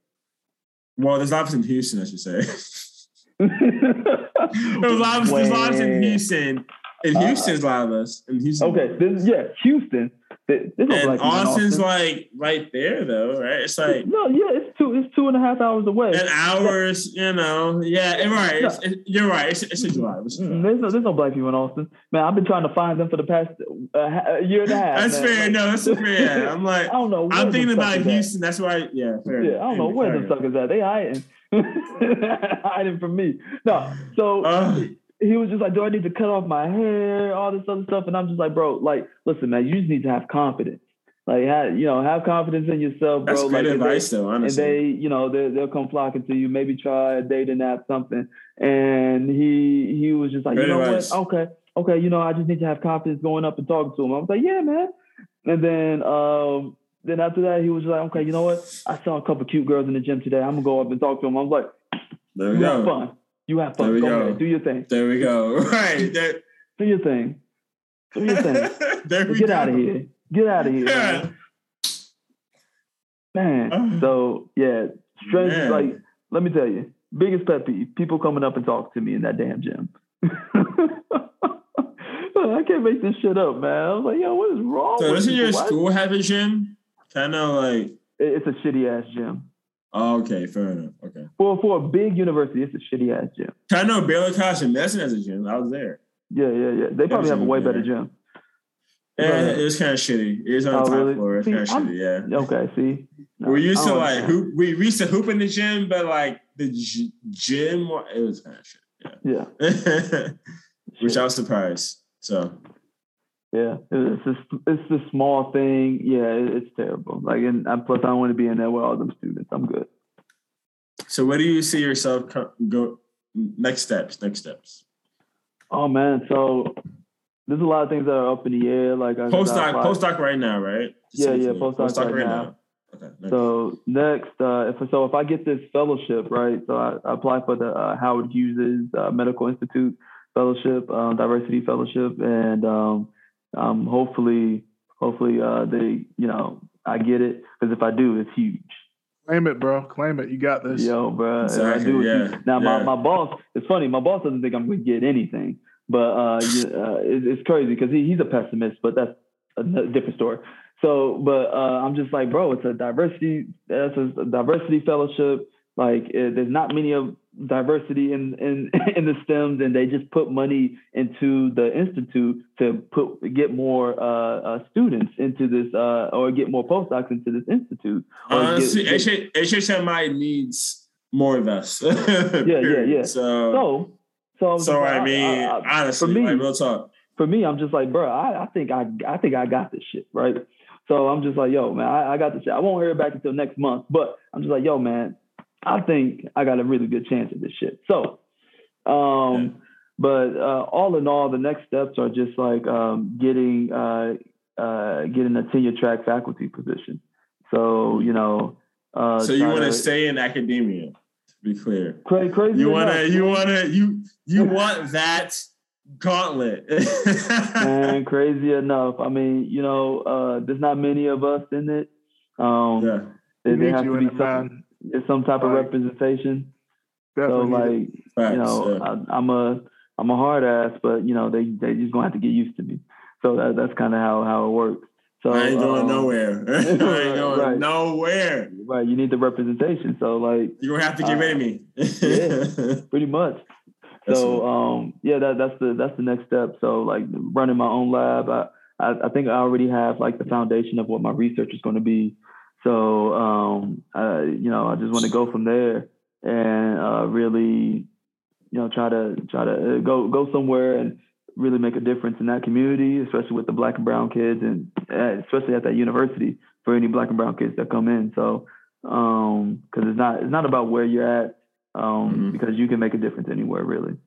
Well, there's lots in Houston, I should say. <laughs> there's lots, there's lots in Houston. In Houston's uh, a lot of us. In Houston. Okay, this, yeah, Houston. No and Austin's Austin. like right there though, right? It's like no, yeah, it's two, it's two and a half hours away. And hours, you know, yeah, right. No. It's, you're right. It's, it's a drive. It's a drive. There's no, there's no black people in Austin, man. I've been trying to find them for the past uh, year and a half. that's man. fair. Like, no, that's fair. I'm <laughs> like, I don't know. I'm thinking about Houston. At. That's why, yeah, fair. Yeah, I don't know where the suckers at. They hiding, <laughs> hiding from me. No, so. Uh, he was just like, "Do I need to cut off my hair? All this other stuff." And I'm just like, "Bro, like, listen, man, you just need to have confidence. Like, have, you know, have confidence in yourself, bro. That's like, good advice, they, though. Honestly, and they, you know, they, they'll come flocking to you. Maybe try a day to nap something." And he he was just like, "You know advice. what? Okay, okay, you know, I just need to have confidence going up and talking to him." I was like, "Yeah, man." And then um, then after that, he was like, "Okay, you know what? I saw a couple cute girls in the gym today. I'm gonna go up and talk to them." I was like, "There we go. fun." You have fun. Go, go, ahead. Do your thing. There we go. <laughs> Right. There. Do your thing. Do your thing. <laughs> there we Get go. out of here. Get out of here. Man. man. Uh, so yeah, strange. Man. Like, let me tell you, biggest pet peeve: people coming up and talking to me in that damn gym. <laughs> I can't make this shit up, man. I was like, yo, what is wrong? So doesn't your school have a gym? Kind of like it's a shitty ass gym. Oh, okay, fair enough. Okay. For for a big university, it's a shitty ass gym. I know Baylor College of Medicine has a gym. I was there. Yeah, yeah, yeah. They probably have a way better gym. Yeah, it was kind of shitty. It was on oh, the top really? floor. It's kind of shitty. Yeah. Okay. See. No, <laughs> we used to like hoop. We used to hoop in the gym, but like the g- gym, it was kind of shit. Yeah. Yeah. <laughs> Which I was surprised. So. Yeah, it's just it's the small thing. Yeah, it's terrible. Like, and plus, I don't want to be in there with all them students. I'm good. So, where do you see yourself go? Next steps. Next steps. Oh man, so there's a lot of things that are up in the air. Like postdoc, postdoc right now, right? Just yeah, yeah, postdoc, postdoc right, right, now. now. Okay. So next, uh, if so, if I get this fellowship, right? So I, I apply for the uh, Howard Hughes uh, Medical Institute Fellowship, um, Diversity Fellowship, and um, um, hopefully, hopefully uh, they, you know, I get it because if I do, it's huge. Claim it, bro. Claim it. You got this. Yo, bro. Exactly, I do. Yeah. Now, yeah. my, my boss, it's funny. My boss doesn't think I'm going to get anything, but uh, uh, it, it's crazy because he, he's a pessimist, but that's a different story. So, but uh, I'm just like, bro, it's a diversity, it's a diversity fellowship. Like, it, there's not many of diversity in, in <laughs> in the STEMs, and they just put money into the institute to put get more uh, uh, students into this, uh, or get more postdocs into this institute. Honestly, get, HHMI needs more of us. <laughs> yeah, yeah, yeah. So, so, so, so I mean, I, I, honestly, for me, like, real talk. for me, I'm just like, bro, I, I think I I think I got this shit, right? So I'm just like, yo, man, I, I got this shit. I won't hear it back until next month, but I'm just like, yo, man, I think I got a really good chance at this shit. So, um, yeah. but uh, all in all, the next steps are just like um, getting uh, uh, getting a tenure track faculty position. So you know. Uh, so you want to stay in academia? To be clear, crazy. crazy you want to. You want to. You you <laughs> want that gauntlet. <laughs> and crazy enough. I mean, you know, uh, there's not many of us in it. Um, yeah. There, there has to be some, some type of representation. Definitely. So like, Facts, you know, yeah. I, am a I'm a hard ass, but you know, they they just gonna have to get used to me. So that, that's kind of how how it works. So I ain't going um, nowhere. <laughs> I ain't going right. nowhere. Right. You need the representation. So like you're gonna have to get uh, rid of me. yeah, <laughs> pretty much. So um, yeah, that, that's the that's the next step. So like running my own lab, I, I, I think I already have like the foundation of what my research is going to be. So um, I, you know, I just want to go from there and uh, really, you know, try to try to uh, go go somewhere and really make a difference in that community, especially with the black and brown kids, and uh, especially at that university for any black and brown kids that come in. So because um, it's not it's not about where you're at um, mm-hmm. because you can make a difference anywhere, really.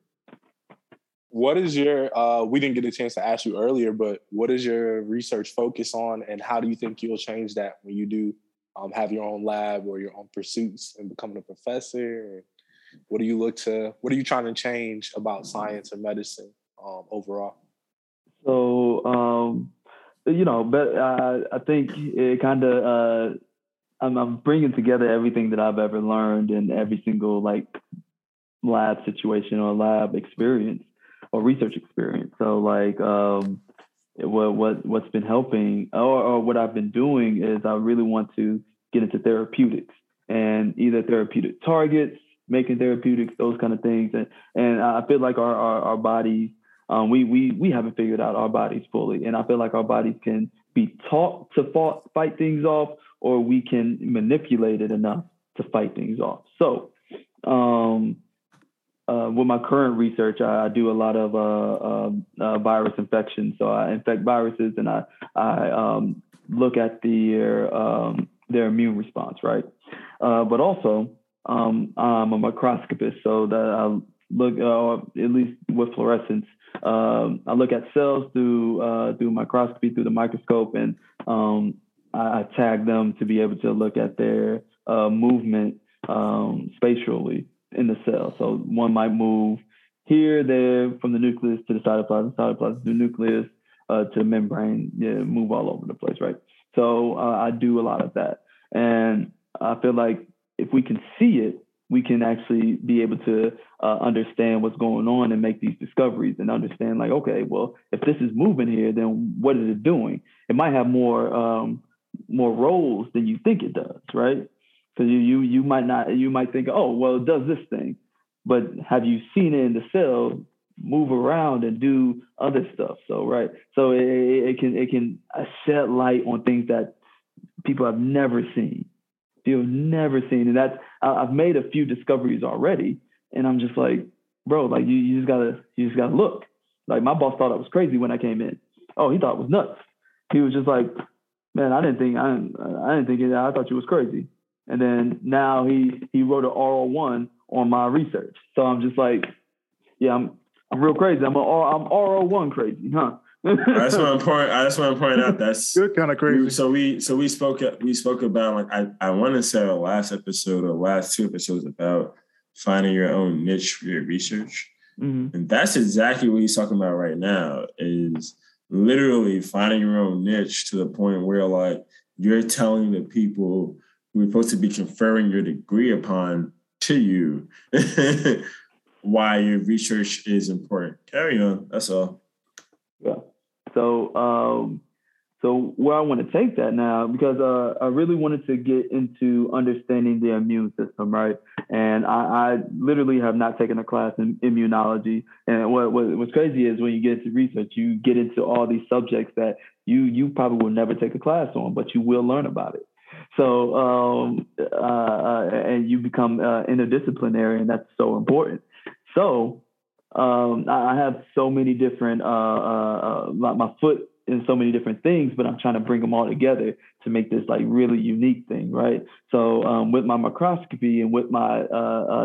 What is your? Uh, we didn't get a chance to ask you earlier, but what is your research focus on, and how do you think you'll change that when you do um, have your own lab or your own pursuits and becoming a professor? What do you look to? What are you trying to change about science and medicine um, overall? So, um, you know, but uh, I think it kind of uh, I'm, I'm bringing together everything that I've ever learned in every single like lab situation or lab experience or research experience. So like um, what what what's been helping or, or what I've been doing is I really want to get into therapeutics and either therapeutic targets, making therapeutics, those kind of things. And and I feel like our our, our bodies, um, we we we haven't figured out our bodies fully, and I feel like our bodies can be taught to fought, fight things off or we can manipulate it enough to fight things off. So, um, uh, with my current research, I, I do a lot of uh, um, uh, virus infections. So I infect viruses and I, I um, look at their um, their immune response, right? Uh, but also, um, I'm a microscopist, so that I look uh, at least with fluorescence. Um, I look at cells through uh, through microscopy through the microscope, and um, I, tag them to be able to look at their movement spatially in the cell. So one might move here, there, from the nucleus to the cytoplasm, cytoplasm to the nucleus uh, to the membrane, yeah, move all over the place, right? So uh, I do a lot of that. And I feel like if we can see it, we can actually be able to uh, understand what's going on and make these discoveries and understand like okay well if this is moving here then what is it doing it might have more um, more roles than you think it does, right? Because you you you might not you might think, oh, well, it does this thing, but have you seen it in the cell move around and do other stuff? So right, so it, it can it can shed light on things that people have never seen, people have never seen, and that's I've made a few discoveries already, and I'm just like, bro, like you you just gotta you just gotta look. Like my boss thought I was crazy when I came in. Oh, he thought it was nuts. He was just like, man, I didn't think I didn't, I didn't think it. I thought you was crazy. And then now he he wrote an RO one on my research. So I'm just like, yeah, I'm I'm real crazy. I'm a I'm RO one crazy, huh? I just want to point. I just want to point out that's good, kind of crazy. So we so we spoke we spoke about like I I want to say the last episode or last two episodes about finding your own niche for your research, mm-hmm. and that's exactly what he's talking about right now. Is literally finding your own niche to the point where like you're telling the people who are supposed to be conferring your degree upon to you <laughs> why your research is important. Carry on. That's all. Yeah. So um so where I want to take that now, because uh, I really wanted to get into understanding the immune system, right? And I, I literally have not taken a class in immunology. And what, what what's crazy is when you get into research, you get into all these subjects that you you probably will never take a class on, but you will learn about it. So um, uh, uh, and you become uh, interdisciplinary, and that's so important. So um, I have so many different uh, uh, uh, my, my foot in so many different things, but I'm trying to bring them all together to make this like really unique thing, right? So um, with my microscopy and with my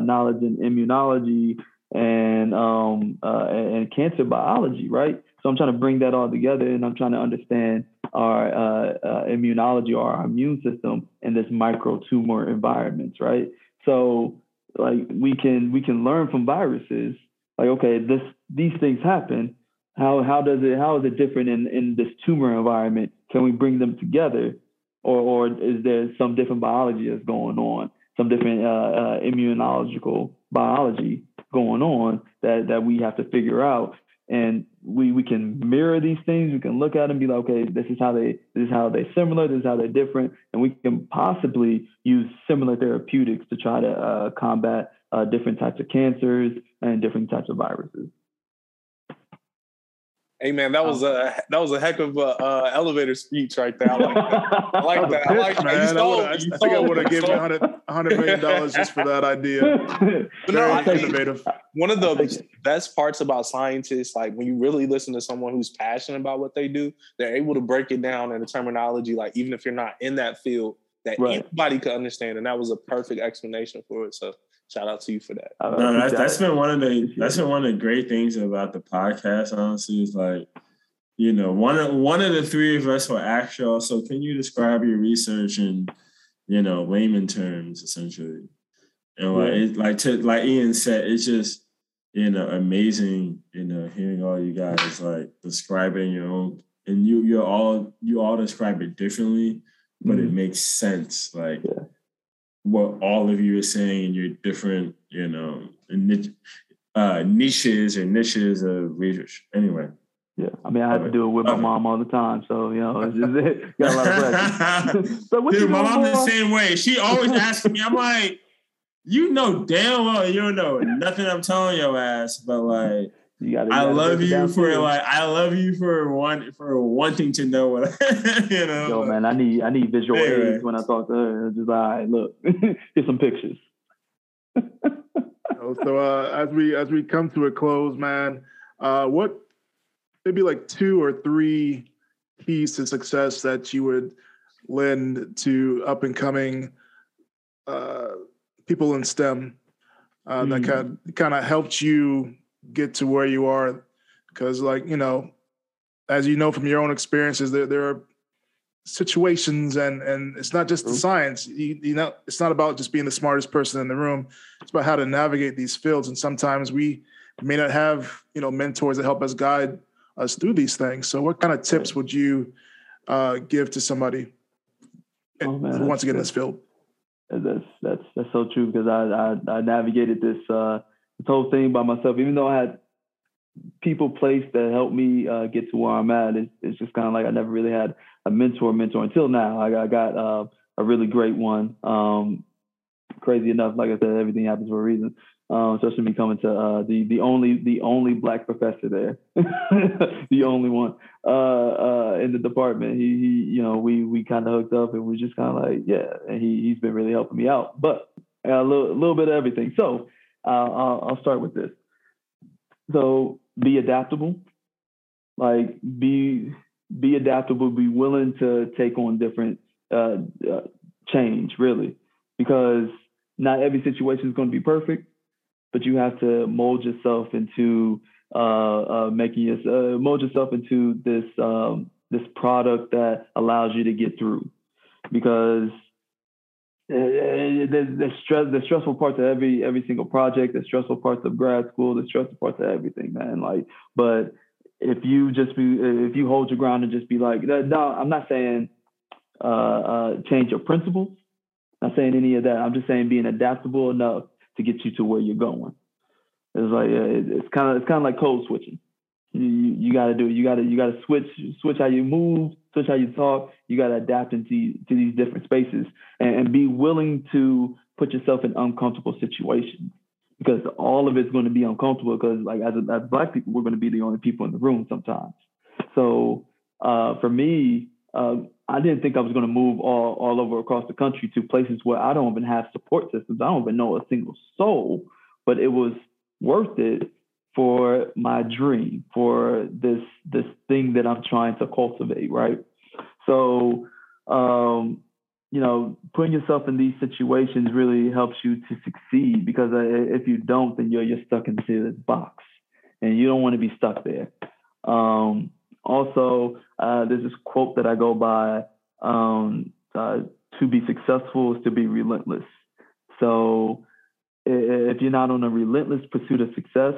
knowledge in immunology and um, uh, and cancer biology, right? So I'm trying to bring that all together, and I'm trying to understand our uh, uh, immunology or our immune system in this micro tumor environments, right? So like we can we can learn from viruses, like okay, this these things happen. How how does it how is it different in in this tumor environment? Can we bring them together, or or is there some different biology that's going on, some different uh, uh, immunological biology going on that that we have to figure out and we we can mirror these things. We can look at them and be like, okay, this is how they this is how they're similar. This is how they're different, and we can possibly use similar therapeutics to try to uh, combat uh, different types of cancers and different types of viruses. Hey man, that was a that was a heck of a uh, elevator speech right there. I like that. I like <laughs> that. I like that. I, I think I would have given you hundred million dollars just for that idea. <laughs> Very no, innovative. One of the best parts about scientists, like when you really listen to someone who's passionate about what they do, they're able to break it down in a terminology, like even if you're not in that field, that right. anybody could understand. And that was a perfect explanation for it. So shout out to you for that. No, that's, that's been one of the that's been one of the great things about the podcast. Honestly, is like you know one of one of the three of us will ask y'all. So can you describe your research in you know layman terms, essentially? And like it, like to like Ian said, it's just you know amazing. You know hearing all you guys like describing your own and you you're all you all describe it differently, but mm-hmm. it makes sense. Like. Yeah what all of you are saying in your different, you know, uh, niches or niches of research. Anyway. Yeah, I mean, I have to do it with my mom all the time, so you know, it's just <laughs> it. got a lot of <laughs> questions. so what Dude, my mom's the same way. She always asks me. I'm like, you know damn well you don't know nothing. I'm telling your ass, but like, you gotta, you I love you for too. like I love you for one for wanting to know what I, <laughs> you know. Yo, man, I need I need visual anyway. aids when I talk to her. Just all right, look, <laughs> get some pictures. so uh, as we as we come to a close, man, uh, what maybe like two or three keys to success that you would lend to up and coming uh, people in STEM uh, mm. that kind kind of helped you get to where you are. Because like you know as you know from your own experiences there, there are situations and and it's not just the science. You, you know it's not about just being the smartest person in the room. It's about how to navigate these fields. And sometimes we may not have you know mentors that help us guide us through these things. So what kind of tips would you uh, give to somebody oh, man, who wants to get in this field? that's that's that's so true because I, I, I navigated this uh, this whole thing by myself, even though I had people placed that helped me uh, get to where I'm at. It's, it's just kind of like I never really had a mentor, mentor until now. I, I got uh, a really great one. Um, crazy enough, like I said, everything happens for a reason. Um, especially me coming to uh, the the only the only black professor there, <laughs> the only one uh, uh, in the department. He, he you know we we kind of hooked up and we just kind of like yeah, and he he's been really helping me out. But a little, a little bit of everything. So I'll, I'll start with this. So be adaptable, like be be adaptable, be willing to take on different uh, uh, change, really, because not every situation is going to be perfect, but you have to mold yourself into uh, uh making your, uh, mold yourself into this um, this product that allows you to get through, because the, the stress, the stressful parts of every every single project, the stressful parts of grad school, the stressful parts of everything, man. Like, but if you just be, if you hold your ground and just be like, no, I'm not saying uh, uh, change your principles. I'm not saying any of that. I'm just saying being adaptable enough to get you to where you're going. It's like uh, it's kind of it's kind of like code switching. You you, got to do it. You got to you got to switch switch how you move, switch how you talk. You got to adapt into to these different spaces and, and be willing to put yourself in uncomfortable situations because all of it's going to be uncomfortable because like as, as black people we're going to be the only people in the room sometimes so uh, for me uh, i didn't think i was going to move all, all over across the country to places where i don't even have support systems i don't even know a single soul but it was worth it for my dream, for this this thing that I'm trying to cultivate, right? So, um, you know, putting yourself in these situations really helps you to succeed because uh, if you don't, then you're you're stuck into this box, and you don't want to be stuck there. Um, also, uh, there's this quote that I go by: um, uh, "To be successful is to be relentless." So, if you're not on a relentless pursuit of success,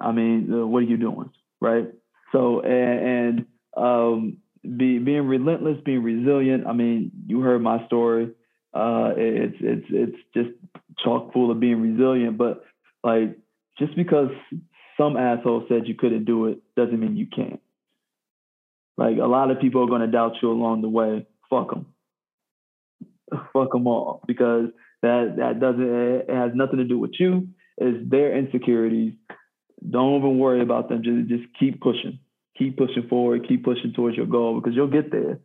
I mean, uh, what are you doing, right? So, and, and um, be, being relentless, being resilient. I mean, you heard my story. Uh, it's it's it's just chock full of being resilient. But like, just because some asshole said you couldn't do it doesn't mean you can't. Like a lot of people are going to doubt you along the way. Fuck them. Fuck them all because that that doesn't it has nothing to do with you. It's their insecurities don't even worry about them. Just just keep pushing, keep pushing forward, keep pushing towards your goal because you'll get there.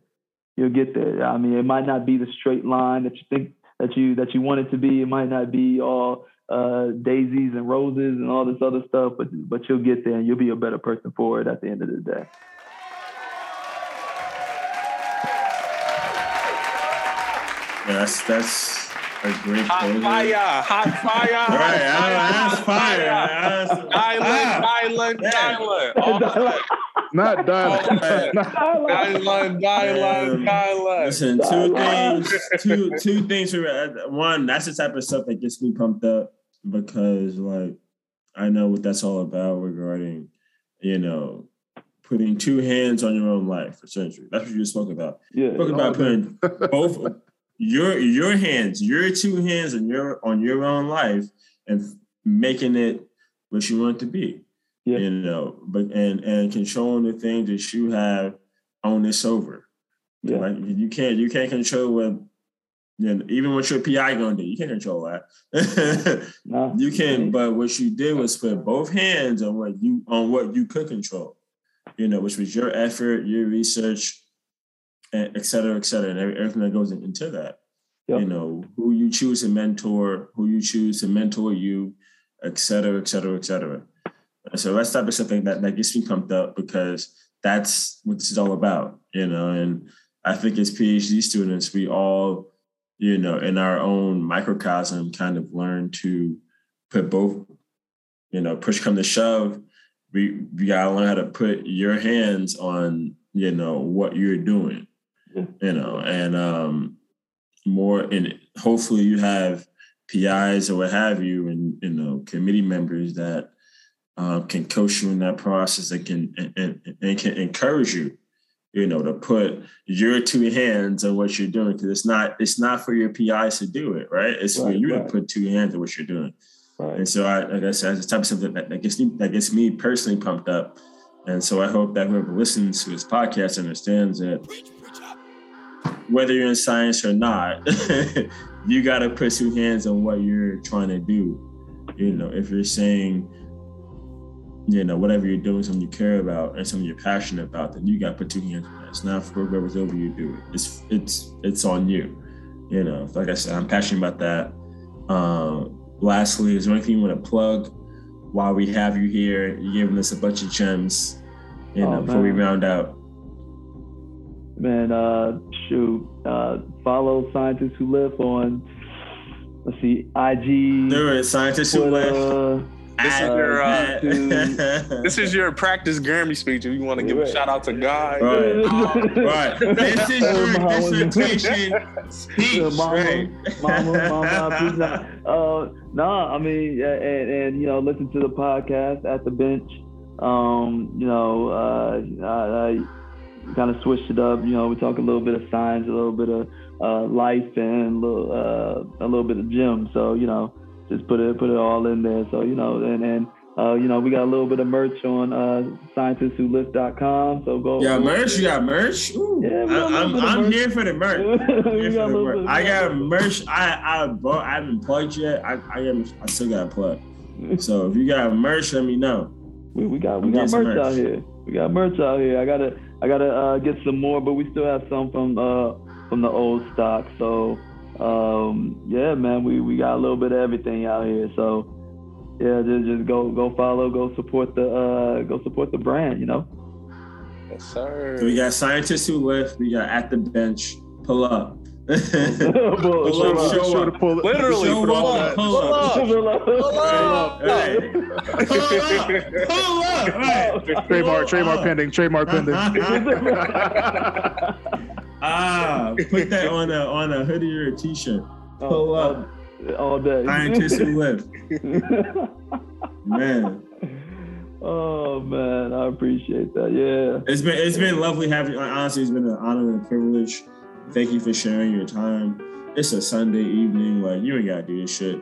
You'll get there. I mean, it might not be the straight line that you think that you that you want it to be. It might not be all uh, daisies and roses and all this other stuff, but but you'll get there and you'll be a better person for it at the end of the day. That's that's a great hot closer. fire, hot fire, right? That's fire. Island, <laughs> island, island. Not Dylan. Dylan, Dylan, Dylan. Listen, two things. Two <laughs> two things. For, uh, one, that's the type of stuff that gets me pumped up because, like, I know what that's all about regarding, you know, putting two hands on your own life for century. That's what you just spoke about. Yeah. Spoke about putting both your your hands, your two hands on your on your own life and making it what you want it to be. Yeah. You know, but and and controlling the things that you have on this over. Yeah. Right? You can't you can't control what you know, even what your PI gonna do, you can't control that. <laughs> no. You can, but what you did was put both hands on what you on what you could control. You know, which was your effort, your research, et cetera, et cetera, and everything that goes into that. Yep. You know, who you choose to mentor, who you choose to mentor you, et cetera, et cetera, et cetera. so that's type of something that, that gets me pumped up because that's what this is all about, you know. And I think as PhD students, we all, you know, in our own microcosm kind of learn to put both, you know, push come to shove. We we gotta learn how to put your hands on, you know, what you're doing you know, and um, more and hopefully you have PIs or what have you, and you know, committee members that uh, can coach you in that process and can and, and, and, can encourage you, you know, to put your two hands on what you're doing because it's not it's not for your PIs to do it, right? It's right, for you right. to put two hands on what you're doing. Right. And so I, like I said, it's the type of something that, that gets me that gets me personally pumped up. And so I hope that whoever listens to this podcast understands that whether you're in science or not, <laughs> you got to put two hands on what you're trying to do. You know, if you're saying, you know, whatever you're doing, something you care about and something you're passionate about, then you got to put two hands on that. It's not for whoever's over you do it. It's it's it's on you. You know, like I said, I'm passionate about that. Um, lastly, is there anything you want to plug while we have you here? You're giving us a bunch of gems, you oh, know, before we round out man, uh, shoot, uh, follow scientists who lift on. Let's see, IG. Do it, scientists who lift. This is, your, uh, <laughs> this is your practice Grammy speech. If you want to give a shout out to God, right? right. <laughs> This is your dissertation speech, mama, right? Mama, mama, <laughs> uh, no, I mean, and, and you know, listen to the podcast at the bench. Um, you know, uh, I, I kind of switched it up. You know, we talk a little bit of science, a little bit of uh, life, and a little, uh, a little bit of gym. So you know, just put it put it all in there. So you know, and and uh, you know, we got a little bit of merch on uh, scientistswholift.com. So go. Yeah, merch. You got merch. Ooh. Yeah, I, am I'm, I'm here for the merch. <laughs> got the merch. I got merch. I I bought. I haven't plugged yet. I I, am, I still got to plug. so if you got merch, let me know. We, we got we got merch, merch, out here. We got merch out here. I gotta I gotta uh, get some more, but we still have some from uh, from the old stock. So um, yeah, man, we, we got a little bit of everything out here. So yeah, just just go go follow, go support the uh, go support the brand. You know. Yes, sir. So we got scientists who lift. We got at the bench. Pull up. Pull, pull up, show up. Pull, Literally, show pull up, pull up, pull up, pull up. Pull up, pull up. Right. Trademark, trademark pending, trademark pending. <laughs> ah, put that on a on a hoodie or a t-shirt. Pull up. All day. Scientists who lift. Man. Oh man, I appreciate that. Yeah. It's been it's been lovely having honestly it's been an honor and a privilege. Thank you for sharing your time. It's a Sunday evening, like you ain't gotta do this shit.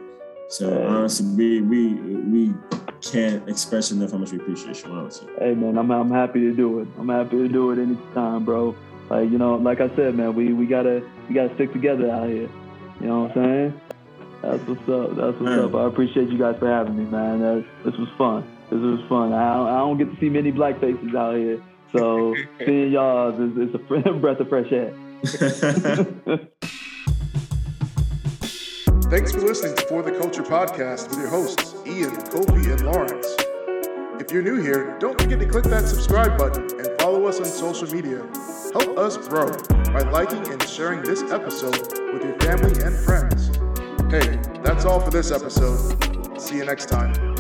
So hey. honestly, we we we can't express enough how much we appreciate you. Honestly. Hey man, I'm I'm happy to do it. I'm happy to do it anytime, bro. Like you know, like I said, man, we we gotta we gotta stick together out here. You know what I'm saying? That's what's up. That's what's man. up. I appreciate you guys for having me, man. That, this was fun. This was fun. I don't, I don't get to see many black faces out here, so <laughs> seeing y'all is, is a <laughs> breath of fresh air. <laughs> Thanks for listening to For the Culture podcast with your hosts, Ian, Kofi, and Lawrence. If you're new here, don't forget to click that subscribe button and follow us on social media. Help us grow by liking and sharing this episode with your family and friends. Hey, that's all for this episode. See you next time.